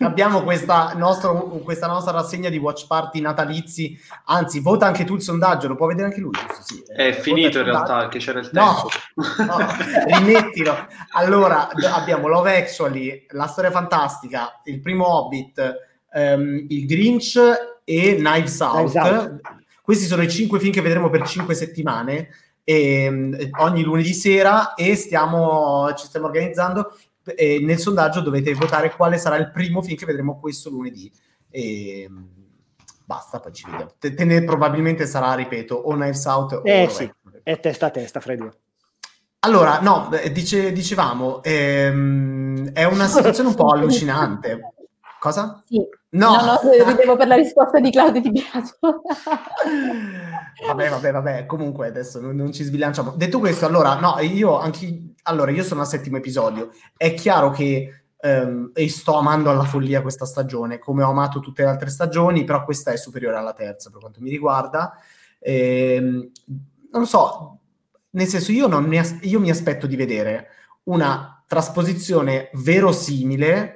Abbiamo questa, nostro, questa, nostra rassegna di watch party natalizi. Anzi, vota anche tu il sondaggio, lo può vedere anche lui. Giusto? Sì, è eh, finito in realtà, che c'era il tempo. No, no rimettilo. Allora, abbiamo Love Actually, La storia fantastica, Il primo Hobbit, um, Il Grinch e Knives Out. Knives Out. Questi sono i cinque film che vedremo per cinque settimane e, ehm, ogni lunedì sera e stiamo, ci stiamo organizzando e nel sondaggio dovete votare quale sarà il primo film che vedremo questo lunedì e ehm, basta, poi ci vediamo. Te, te ne probabilmente sarà, ripeto, o Knives Out eh, o... sì, è testa a testa, Freddy. Allora, no, dice, dicevamo, ehm, è una situazione un po' allucinante. Cosa? Sì. No, no, no ridevo per la risposta di Claudio Di Beato. vabbè, vabbè, vabbè, comunque adesso non, non, ci sbilanciamo. Detto questo, allora, no, io anche... Allora, io sono al settimo episodio. È chiaro che... Um, e sto amando alla follia questa stagione, come ho amato tutte le altre stagioni, però questa è superiore alla terza per quanto mi riguarda. Ehm, non lo so, nel senso io, mi, as- io mi aspetto di vedere una trasposizione verosimile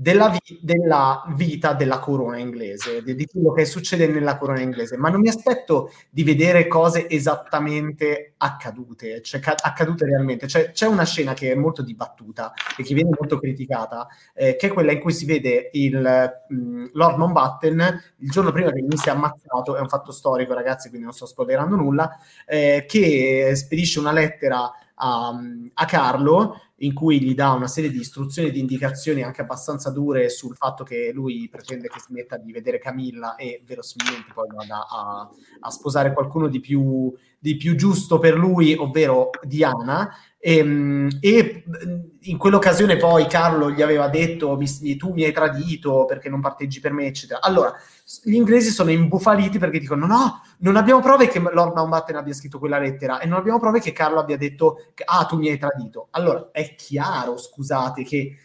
della, vi- della, vita della corona inglese, di, di, quello che succede nella corona inglese, ma non mi aspetto di vedere cose esattamente accadute, cioè ca- accadute realmente. Cioè, c'è una scena che è molto dibattuta e che viene molto criticata, eh, che è quella in cui si vede il mh, mm, Lord Mountbatten il giorno prima che venisse ammazzato, è un fatto storico ragazzi, quindi non sto spoilerando nulla, eh, che spedisce una lettera a, a Carlo in cui gli dà una serie di istruzioni e di indicazioni anche abbastanza dure sul fatto che lui pretende che smetta di vedere Camilla e verosimilmente poi vada a, a sposare qualcuno di più, di più giusto per lui, ovvero Diana, e, ehm, e, in quell'occasione poi Carlo gli aveva detto tu mi hai tradito perché non parteggi per me, eccetera. Allora, gli inglesi sono imbufaliti perché dicono no, non abbiamo prove che Lord Mountbatten abbia scritto quella lettera e non abbiamo prove che Carlo abbia detto ah, tu mi hai tradito. Allora, è chiaro, scusate, che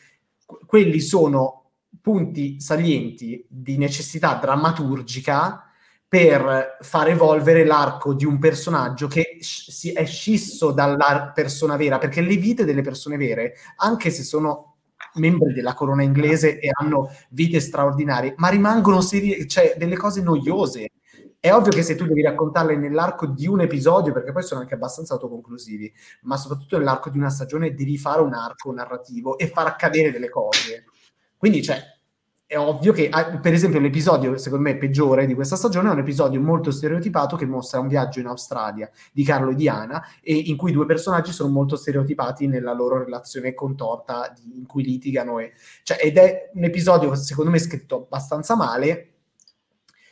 quelli sono punti salienti di necessità drammaturgica per far evolvere l'arco di un personaggio che si è scisso dalla persona vera, perché le vite delle persone vere, anche se sono membri della corona inglese e hanno vite straordinarie, ma rimangono serie, cioè delle cose noiose. È ovvio che se tu devi raccontarle nell'arco di un episodio, perché poi sono anche abbastanza autoconclusivi, ma soprattutto nell'arco di una stagione devi fare un arco narrativo e far accadere delle cose. Quindi, cioè, è ovvio che, ah, per esempio, l'episodio, secondo me, peggiore di questa stagione è un episodio molto stereotipato che mostra un viaggio in Australia di Carlo e Diana e in cui due personaggi sono molto stereotipati nella loro relazione contorta di, in cui litigano. E, cioè, ed è un episodio, secondo me, scritto abbastanza male,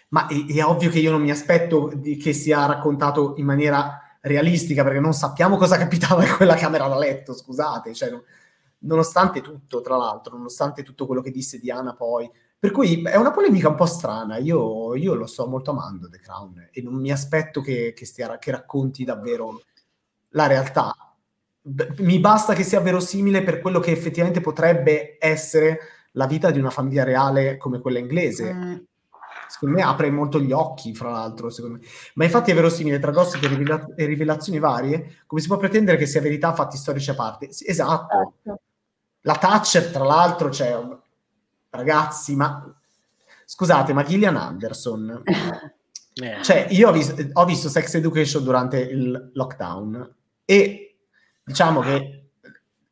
ma è, è ovvio che io non mi aspetto di, che sia raccontato in maniera realistica perché non sappiamo cosa capitava in quella camera da letto, scusate. Cioè, non, nonostante tutto, tra l'altro, nonostante tutto quello che disse Diana poi. Per cui è una polemica un po' strana, io, io lo sto molto amando The Crown e non mi aspetto che, che, stia, che racconti davvero la realtà. Mi basta che sia verosimile per quello che effettivamente potrebbe essere la vita di una famiglia reale come quella inglese. Mm. Secondo me apre molto gli occhi, fra l'altro, secondo me. Ma infatti è verosimile tra gossip e, rivela- e rivelazioni varie, come si può pretendere che sia verità fatti storici a parte? Sì, esatto. esatto. La Thatcher, tra l'altro, cioè, ragazzi, ma scusate, ma Gillian Anderson, eh. cioè, io ho, vis- ho visto Sex Education durante il lockdown e diciamo che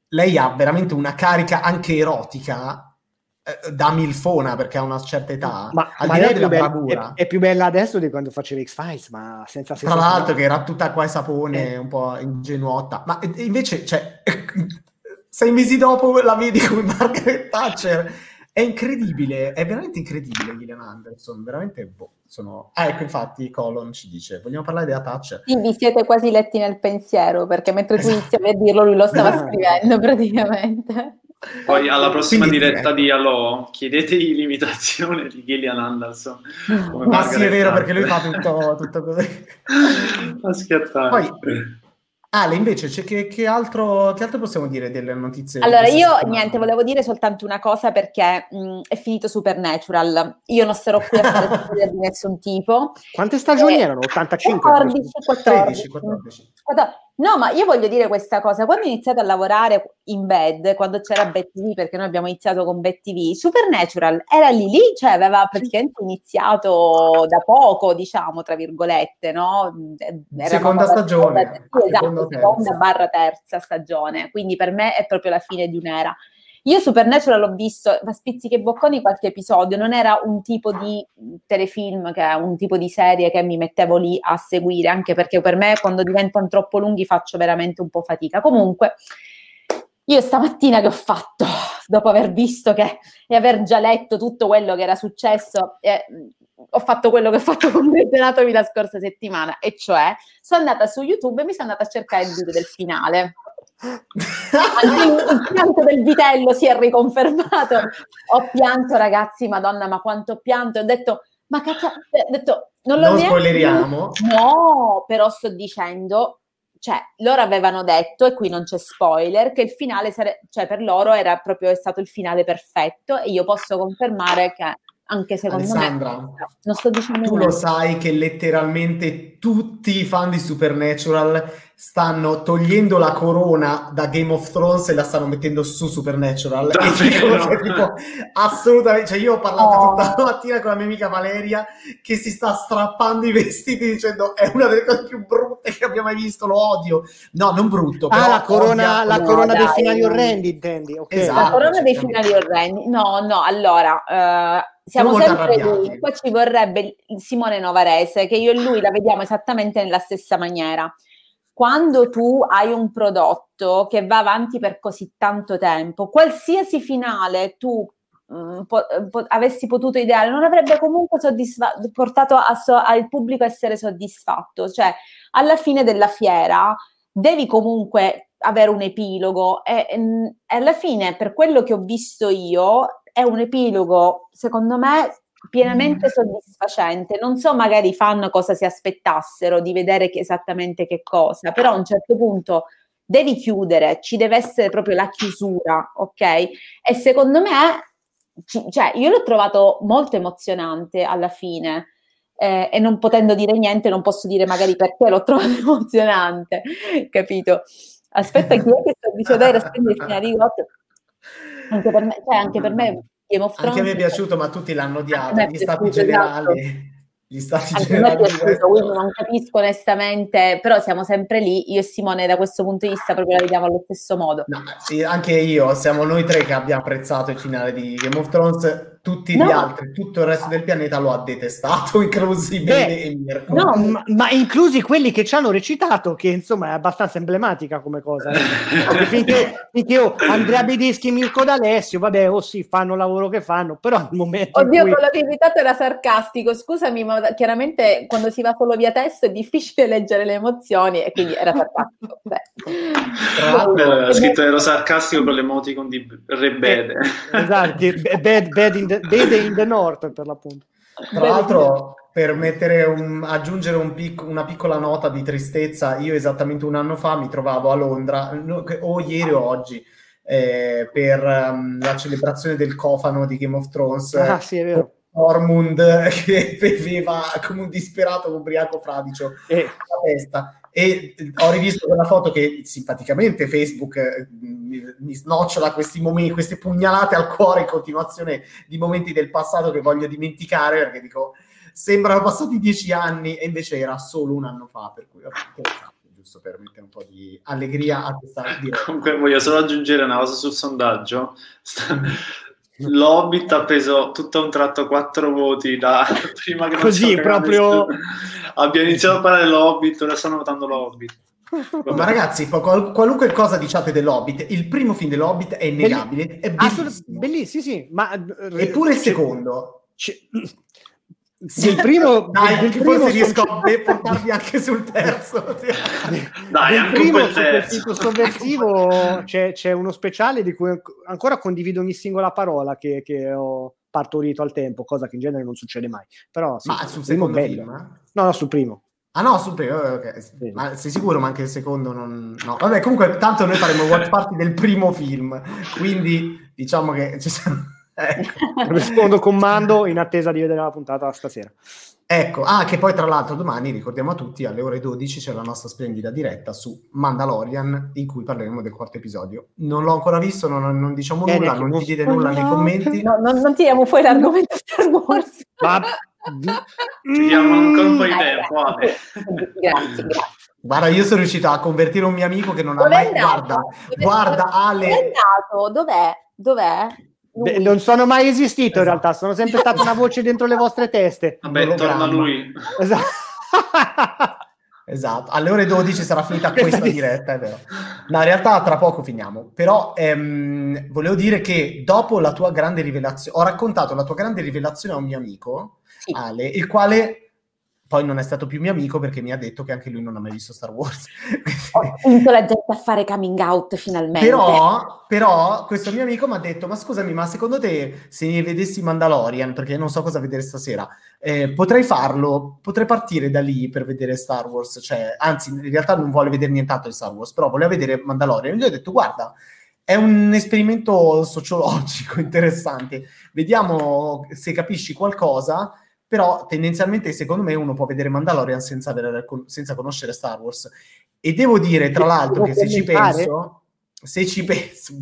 lei ha veramente una carica anche erotica eh, da milfona perché ha una certa età ma, al ma di là della bella, bravura è, è, più bella adesso di quando faceva X-Files ma senza tra l'altro che era tutta qua e sapone eh. un po' ingenuotta ma invece cioè sei mesi dopo la vedi come Margaret Thatcher. È incredibile, è veramente incredibile Gillian Anderson, veramente boh, sono... Ah, ecco, infatti Colon ci dice, vogliamo parlare della Thatcher? Sì, vi siete quasi letti nel pensiero, perché mentre tu esatto. iniziavi a dirlo lui lo stava scrivendo praticamente. Poi alla prossima Quindi, diretta di Allo chiedetegli l'imitazione di Gillian Anderson. Ma sì, è vero, perché lui fa tutto, tutto così. A schiattare. Poi, Ale, invece, che, che, altro, che, altro, possiamo dire delle notizie? Allora, io settimana? niente, volevo dire soltanto una cosa perché mh, è finito Supernatural. Io non sarò qui a fare di nessun tipo. Quante stagioni eh, erano? 85? 14, 14. 13, 14. No, ma io voglio dire questa cosa. Quando ho iniziato a lavorare in bed, quando c'era BetTV, perché noi abbiamo iniziato con BetTV, Supernatural era lì lì, cioè aveva praticamente iniziato da poco, diciamo, tra virgolette, no? Era seconda stagione. Sì, esatto, seconda barra terza stagione. Quindi per me è proprio la fine di un'era. Io Supernatural l'ho visto, ma spizzichi e bocconi qualche episodio, non era un tipo di telefilm, che è un tipo di serie che mi mettevo lì a seguire, anche perché per me quando diventano troppo lunghi faccio veramente un po' fatica. Comunque, io stamattina che ho fatto, dopo aver visto che, e aver già letto tutto quello che era successo, eh, ho fatto quello che ho fatto con Grey's Anatomy la scorsa settimana, e cioè sono andata su YouTube e mi sono andata a cercare il video del finale il pianto del vitello si è riconfermato. Ho pianto, ragazzi, madonna, ma quanto pianto. Ho detto, ma cazzo, ho detto, non lo non spoileriamo. No, però sto dicendo, cioè, loro avevano detto, e qui non c'è spoiler, che il finale, sare- cioè per loro era proprio stato il finale perfetto e io posso confermare che anche secondo Alessandra, me. Non sto dicendo tu niente. lo sai che letteralmente tutti i fan di Supernatural stanno togliendo la corona da Game of Thrones e la stanno mettendo su Supernatural. Cioè, tipo, assolutamente, cioè io ho parlato oh. tutta la mattina con la mia amica Valeria che si sta strappando i vestiti dicendo è una delle cose più brutte che abbia mai visto, lo odio. No, non brutto. Ah, la corona, la no, corona dei finali orrendi, intendi? Okay. Esatto, la corona dei finali orrendi. No, no, allora... Uh, siamo sempre lì. Poi ci vorrebbe Simone Novarese, che io e lui la vediamo esattamente nella stessa maniera quando tu hai un prodotto che va avanti per così tanto tempo, qualsiasi finale tu mm, po- po- avessi potuto ideare, non avrebbe comunque soddisfa- portato so- al pubblico a essere soddisfatto. Cioè, alla fine della fiera devi comunque avere un epilogo e, e, e alla fine, per quello che ho visto io, è un epilogo, secondo me, pienamente soddisfacente. Non so magari i fan cosa si aspettassero di vedere che esattamente che cosa, però a un certo punto devi chiudere, ci deve essere proprio la chiusura, ok? E secondo me, cioè, io l'ho trovato molto emozionante alla fine. Eh, e non potendo dire niente, non posso dire magari perché l'ho trovato emozionante, capito? Aspetta, chi è che sto dicendo? Era Anche per me, cioè, anche per me Game of Thrones. Anche a me è piaciuto, ma tutti l'hanno odiato. Gli stati generali. Esatto. Gli stati Anche generali. Piaciuto, quindi non capisco onestamente, però siamo sempre lì. Io e Simone, da questo punto di vista, proprio la vediamo allo stesso modo. No, sì, anche io, siamo noi tre che abbiamo apprezzato il finale di Game of Thrones tutti no. gli altri, tutto il resto del pianeta lo ha detestato, inclusi Bene e Mirko. No, ma, ma, inclusi quelli che ci hanno recitato, che insomma è abbastanza emblematica come cosa. Eh. finché, finché oh, Andrea Bedeschi e Mirko D'Alessio, vabbè, o oh, sì, fanno il lavoro che fanno, però al momento... Oddio, cui... quello che invitato era sarcastico, scusami, ma chiaramente quando si va solo via testo è difficile leggere le emozioni e quindi era sarcastico. Tra l'altro, era scritto ero sarcastico con l'emoticon di Rebede. Eh, esatto, bad, bad in Vede in the North per l'appunto. Tra l'altro, per un, aggiungere un pic, una piccola nota di tristezza, io esattamente un anno fa mi trovavo a Londra, o ieri o oggi, eh, per um, la celebrazione del cofano di Game of Thrones. Ah, sì, è vero. Ormund che beveva come un disperato ubriaco fradicio eh. la testa e ho rivisto quella foto che simpaticamente Facebook eh, mi, mi snocciola questi momenti, queste pugnalate al cuore in continuazione di momenti del passato che voglio dimenticare perché dico sembrano passati dieci anni e invece era solo un anno fa per cui ho fatto giusto per mettere un po' di allegria a questa. Comunque voglio solo aggiungere una cosa sul sondaggio L'Hobbit ha preso tutto a un tratto quattro voti da prima che così proprio abbia iniziato a parlare dell'Hobbit ora stanno votando l'Hobbit ma ragazzi, qual- qualunque cosa diciate dell'Hobbit, il primo film dell'Hobbit è innegabile, è bellissimo. bellissimo, sì, sì, ma... Eppure il secondo. C- Sì, il primo, dai, del primo forse riesco a portarvi anche sul terzo. dai, anche primo su quel sito sovversivo c'è, c'è, uno speciale di cui ancora condivido ogni singola parola che, che, ho partorito al tempo, cosa che in genere non succede mai. Però, sì, Ma sul secondo bello. film? Eh? No, no, sul primo. Ah no, sul primo, okay. sì. ma sei sicuro? Ma anche il secondo non... No, vabbè, comunque tanto noi faremo watch party del primo film, quindi diciamo che ci siamo... Ecco. Rispondo comando in attesa di vedere la puntata stasera. Ecco, ah, che poi tra l'altro domani, ricordiamo a tutti, alle ore 12 c'è la nostra splendida diretta su Mandalorian in cui parleremo del quarto episodio. Non l'ho ancora visto, non, non diciamo eh, nulla, non ti dite nulla nei commenti. No, non, non tiriamo fuori l'argomento Star Wars. Ma... Ci diamo ancora un po' di tempo. Grazie, grazie. Guarda, io sono riuscito a convertire un mio amico che non Dove ha mai... Guarda, guarda Ale... Dove è andato? Dov'è? Dov'è? Beh, non sono mai esistito esatto. in realtà, sono sempre stata una voce dentro le vostre teste. Vabbè, torna lui. Esatto. esatto. alle ore 12 sarà finita questa diretta, è vero. No, in realtà tra poco finiamo. Però ehm, volevo dire che dopo la tua grande rivelazione, ho raccontato la tua grande rivelazione a un mio amico, sì. Ale, il quale poi non è stato più mio amico perché mi ha detto che anche lui non ha mai visto Star Wars. Ho spinto la gente a fare coming out finalmente. Però, però questo mio amico mi ha detto, ma scusami, ma secondo te se ne vedessi Mandalorian, perché non so cosa vedere stasera, eh, potrei farlo, potrei partire da lì per vedere Star Wars, cioè, anzi in realtà non vuole vedere nient'altro di Star Wars, però voleva vedere Mandalorian. E gli ho detto, guarda, è un esperimento sociologico interessante, vediamo se capisci qualcosa però tendenzialmente secondo me uno può vedere Mandalorian senza, avere, senza conoscere Star Wars. E devo dire, tra l'altro, che se ci penso, se ci penso,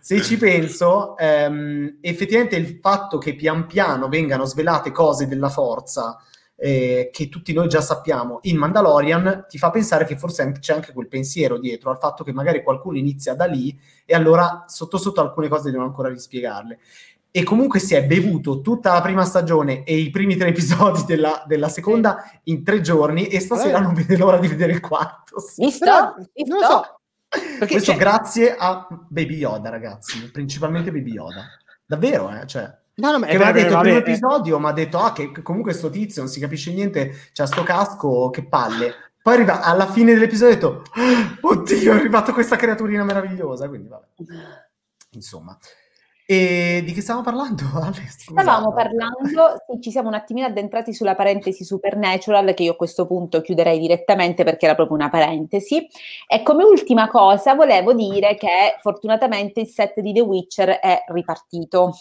se ci penso, ehm, effettivamente il fatto che pian piano vengano svelate cose della forza eh, che tutti noi già sappiamo in Mandalorian ti fa pensare che forse c'è anche quel pensiero dietro al fatto che magari qualcuno inizia da lì e allora sotto sotto alcune cose devono ancora rispiegarle e comunque si è bevuto tutta la prima stagione e i primi tre episodi della, della seconda in tre giorni e stasera eh. non vede l'ora di vedere il quarto. Visto? Però, non so. Perché Questo c'è... grazie a Baby Yoda, ragazzi, principalmente Baby Yoda. Davvero, eh? Cioè, No, no, ma che mi ha detto il primo episodio, mi ha detto ah, che comunque sto tizio non si capisce niente, c'ha sto casco, che palle. Poi arriva alla fine dell'episodio e ha detto oddio, è arrivata questa creaturina meravigliosa, quindi vabbè. Insomma, e di che stavamo parlando? Stavamo parlando, sì, ci siamo un attimino addentrati sulla parentesi Supernatural, che io a questo punto chiuderei direttamente perché era proprio una parentesi. E come ultima cosa volevo dire che fortunatamente il set di The Witcher è ripartito.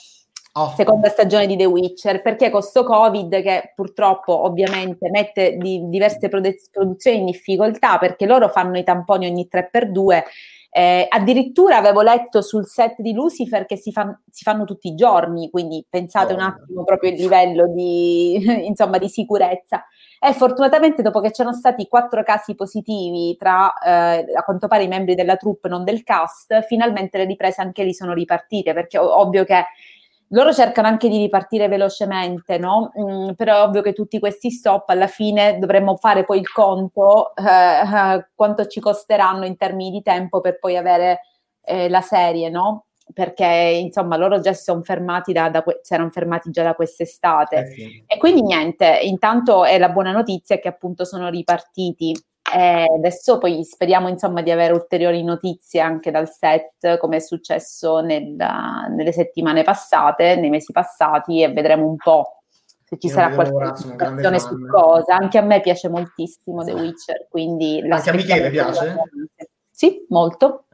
Oh. Seconda stagione di The Witcher, perché con sto Covid che purtroppo ovviamente mette di diverse produzioni in difficoltà perché loro fanno i tamponi ogni 3x2 eh, addirittura avevo letto sul set di Lucifer che si, fan, si fanno tutti i giorni, quindi pensate oh. un attimo proprio il livello di, insomma, di sicurezza. E fortunatamente dopo che c'erano stati quattro casi positivi tra eh, a quanto pare i membri della troupe, non del cast, finalmente le riprese anche lì sono ripartite, perché ovvio che loro cercano anche di ripartire velocemente, no? Mm, però è ovvio che tutti questi stop alla fine dovremmo fare poi il conto eh, eh, quanto ci costeranno in termini di tempo per poi avere eh, la serie, no? Perché insomma loro già si sono fermati da, da si erano fermati già da quest'estate. Eh sì. E quindi niente, intanto è la buona notizia che appunto sono ripartiti e adesso poi speriamo insomma di avere ulteriori notizie anche dal set, come è successo nella, nelle settimane passate, nei mesi passati, e vedremo un po' se ci Io sarà qualche informazione su cosa. Anche a me piace moltissimo The Witcher, quindi... Anche a Michele piace? Sì, molto.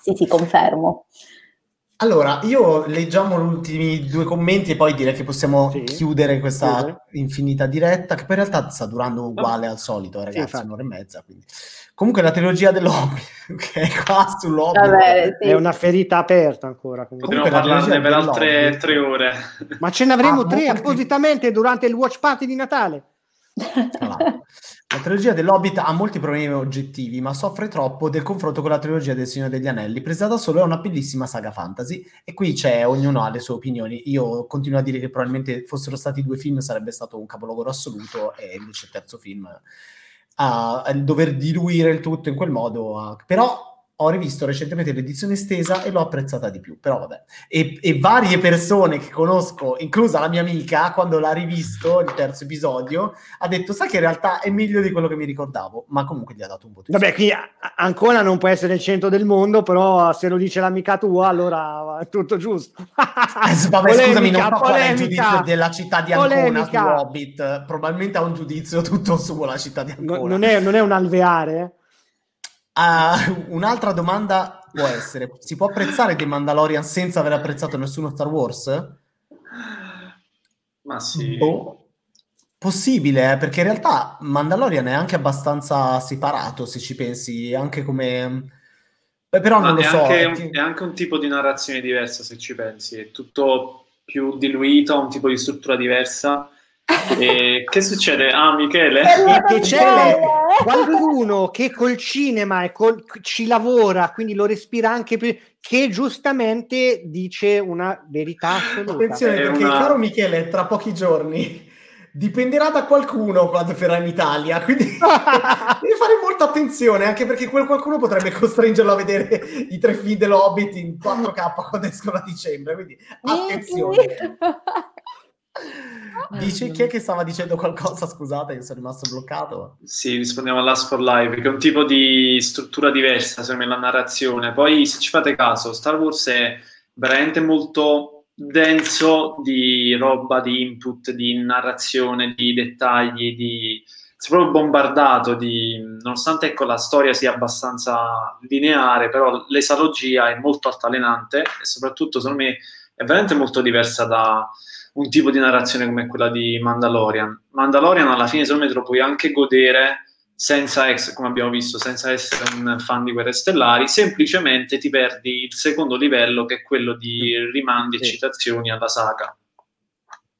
Sì, sì, confermo. Allora, io leggiamo gli ultimi due commenti e poi direi che possiamo sì. chiudere questa sì. infinita diretta, che poi in realtà sta durando uguale al solito, ragazzi, sì, un'ora e mezza. Quindi. Comunque la trilogia dell'Hobby, che è qua sull'Hobby, Vabbè, è una ferita aperta ancora. Comunque. Potremmo parlarne per altre tre ore. Ma ce ne avremo ah, tre appositamente durante il watch party di Natale. La trilogia dell'Hobbit ha molti problemi oggettivi, ma soffre troppo del confronto con la trilogia del Signore degli Anelli. Presa da solo è una bellissima saga fantasy e qui c'è, ognuno ha le sue opinioni. Io continuo a dire che probabilmente fossero stati due film sarebbe stato un capolavoro assoluto e invece il terzo film a, a dover diluire il tutto in quel modo. A... Però ho rivisto recentemente l'edizione estesa e l'ho apprezzata di più, però vabbè. E, e, varie persone che conosco, inclusa la mia amica, quando l'ha rivisto, il terzo episodio, ha detto, sai che in realtà è meglio di quello che mi ricordavo, ma comunque gli ha dato un voto. Vabbè, qui ancora non può essere il centro del mondo, però se lo dice l'amica tua, allora è tutto giusto. eh, vabbè, polemica, scusami, non so qual è il giudizio della città di Ancona su Hobbit, probabilmente ha un giudizio tutto sulla città di Ancona. No, non, è, non è un alveare, Uh, un'altra domanda può essere: si può apprezzare The Mandalorian senza aver apprezzato nessuno Star Wars? Ma sì. Boh. Possibile, eh? perché in realtà Mandalorian è anche abbastanza separato, se ci pensi, anche come... Beh, però non lo so. Anche, è, che... è anche un tipo di narrazione diversa, se ci pensi. È tutto più diluito, un tipo di struttura diversa e che succede? Ah, Michele? Che c'è qualcuno che col cinema e col, ci lavora, quindi lo respira anche più, che giustamente dice una verità assoluta. Attenzione, è perché una... caro Michele, tra pochi giorni dipenderà da qualcuno quando verrà in Italia, quindi devi fare molta attenzione, anche perché quel qualcuno potrebbe costringerlo a vedere i tre film dell'Hobbit in 4K quando escono a dicembre, quindi attenzione. Dici chi è che stava dicendo qualcosa? Scusate, che sono rimasto bloccato. Sì, rispondiamo all'Ask for Live, che è un tipo di struttura diversa, secondo me, la narrazione. Poi, se ci fate caso, Star Wars è veramente molto denso di roba, di input, di narrazione, di dettagli, di... si è proprio bombardato di... nonostante ecco, la storia sia abbastanza lineare, però l'esalogia è molto altalenante e soprattutto, secondo me, è veramente molto diversa da un tipo di narrazione come quella di Mandalorian. Mandalorian alla fine secondo me te lo puoi anche godere senza essere, come abbiamo visto, senza essere un fan di Guerre Stellari, semplicemente ti perdi il secondo livello che è quello di rimandi e citazioni alla saga.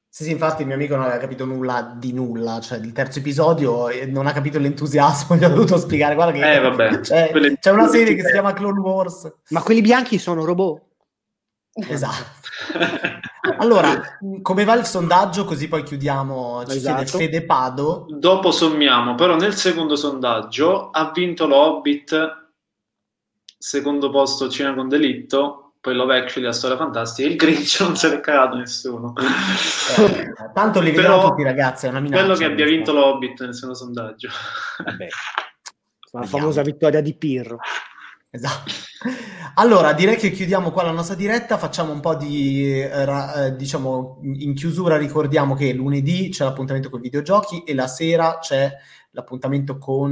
Sì, sì, infatti il mio amico non aveva capito nulla di nulla, cioè il terzo episodio non ha capito l'entusiasmo, gli ho dovuto spiegare, guarda che eh, vabbè, c'è, quelle... c'è una serie che si chiama Clone Wars. Ma quelli bianchi sono robot? Esatto. allora, come va il sondaggio? Così poi chiudiamo. Ci esatto. chiede Fede Pado. Dopo sommiamo, però nel secondo sondaggio ha vinto l'Hobbit, secondo posto Cina con Delitto, poi Love Actually, la storia fantastica, il Grinch non se l'è cagato nessuno. Eh, tanto li vediamo tutti ragazzi, è una minaccia. Bello che abbia vinto l'Hobbit nel secondo sondaggio. Vabbè. La famosa vittoria di Pirro. Esatto. Allora, direi che chiudiamo qua la nostra diretta, facciamo un po' di, eh, eh, diciamo, in chiusura ricordiamo che lunedì c'è l'appuntamento con i videogiochi e la sera c'è l'appuntamento con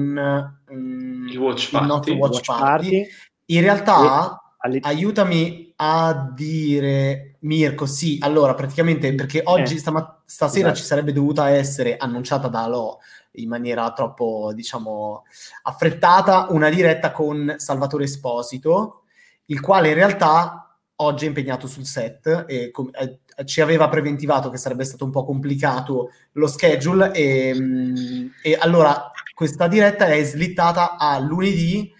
mm, il, watch party. il nostro watch, watch party. party. In realtà, e... aiutami a dire, Mirko, sì, allora, praticamente, perché oggi, eh. stama- stasera esatto. ci sarebbe dovuta essere annunciata da Alo in maniera troppo, diciamo, affrettata, una diretta con Salvatore Esposito, il quale in realtà oggi è impegnato sul set e com- eh, ci aveva preventivato che sarebbe stato un po' complicato lo schedule e, mm, e allora questa diretta è slittata a lunedì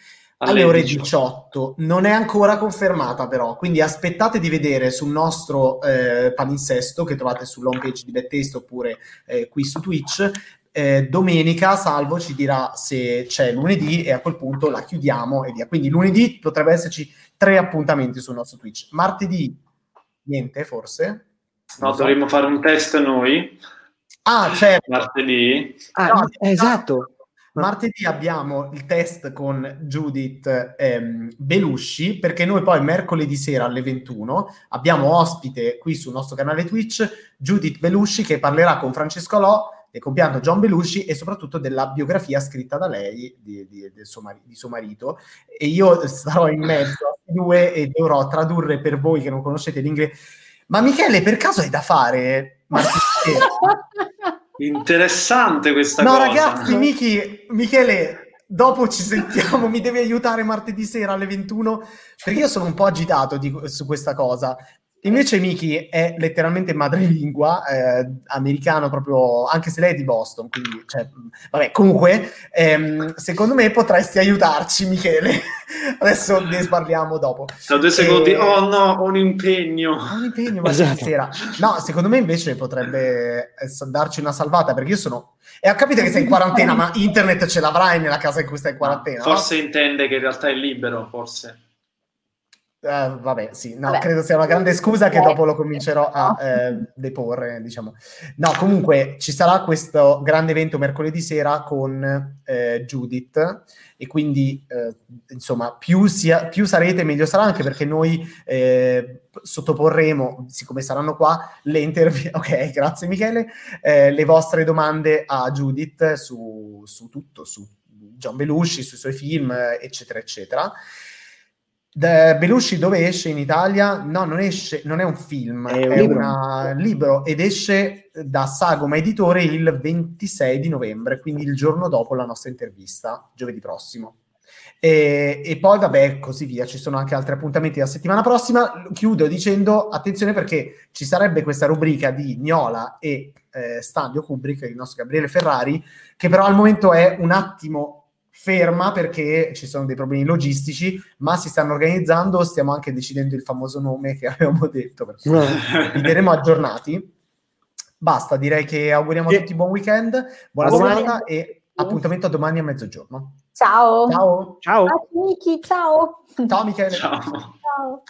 alle ore 18. Non è ancora confermata, però. Quindi aspettate di vedere sul nostro eh, palinsesto che trovate sull'home page di Bettaste oppure eh, qui su Twitch eh, domenica Salvo ci dirà se c'è lunedì e a quel punto la chiudiamo e via. Quindi lunedì potrebbe esserci tre appuntamenti sul nostro Twitch. Martedì niente, forse? No, dovremmo fare un test noi. Ah, certo. Martedì. Ah, no, esatto. Martedì abbiamo il test con Judith ehm, Belusci perché noi poi mercoledì sera alle 21 abbiamo ospite qui sul nostro canale Twitch Judith Belusci che parlerà con Francesco Lò del compianto John Belushi e soprattutto della biografia scritta da lei di, di, suo, mari- di suo, marito. E io starò in mezzo a due e dovrò tradurre per voi che non conoscete l'inglese. Ma Michele, per caso hai da fare? Interessante questa no, cosa. No, ragazzi, Michi, Michele, dopo ci sentiamo, mi devi aiutare martedì sera alle 21, perché io sono un po' agitato di, su questa cosa. Invece Miki è letteralmente madrelingua, eh, americano proprio, anche se lei è di Boston, quindi, cioè, vabbè, comunque, ehm, secondo me potresti aiutarci, Michele, Adesso ne parliamo dopo. Tra due secondi, e... oh no, ho un impegno. Ho un impegno, ma esatto. sera. No, secondo me invece potrebbe darci una salvata, perché io sono... E ho capito che sei in quarantena, ma internet ce l'avrai nella casa in cui stai in quarantena. Forse no? intende che in realtà è libero, forse. Uh, vabbè, sì, no, vabbè. credo sia una grande scusa che dopo lo comincerò a eh, deporre, diciamo. No, comunque ci sarà questo grande evento mercoledì sera con eh, Judith e quindi, eh, insomma, più, sia, più, sarete meglio sarà anche perché noi eh, sottoporremo, siccome saranno qua, le interviste, ok, grazie Michele, eh, le vostre domande a Judith su, su tutto, su John Belushi, sui suoi film, eccetera, eccetera. The Belushi dove esce in Italia? No, non esce, non è un film, è, un, è libro. un libro ed esce da Sagoma Editore il 26 di novembre, quindi il giorno dopo la nostra intervista, giovedì prossimo. E, e, poi, vabbè, così via. Ci sono anche altri appuntamenti la settimana prossima. Chiudo dicendo attenzione perché ci sarebbe questa rubrica di Gnola e eh, Stadio Kubrick, il nostro Gabriele Ferrari, che però al momento è un attimo ferma perché ci sono dei problemi logistici, ma si stanno organizzando, stiamo anche decidendo il famoso nome che avevamo detto, perché vi terremo aggiornati. Basta, direi che auguriamo a tutti buon weekend, buona serata e appuntamento a domani a mezzogiorno. Ciao. Ciao. Ciao. Ciao, Miki, ciao. Ciao Michele. Ciao. ciao.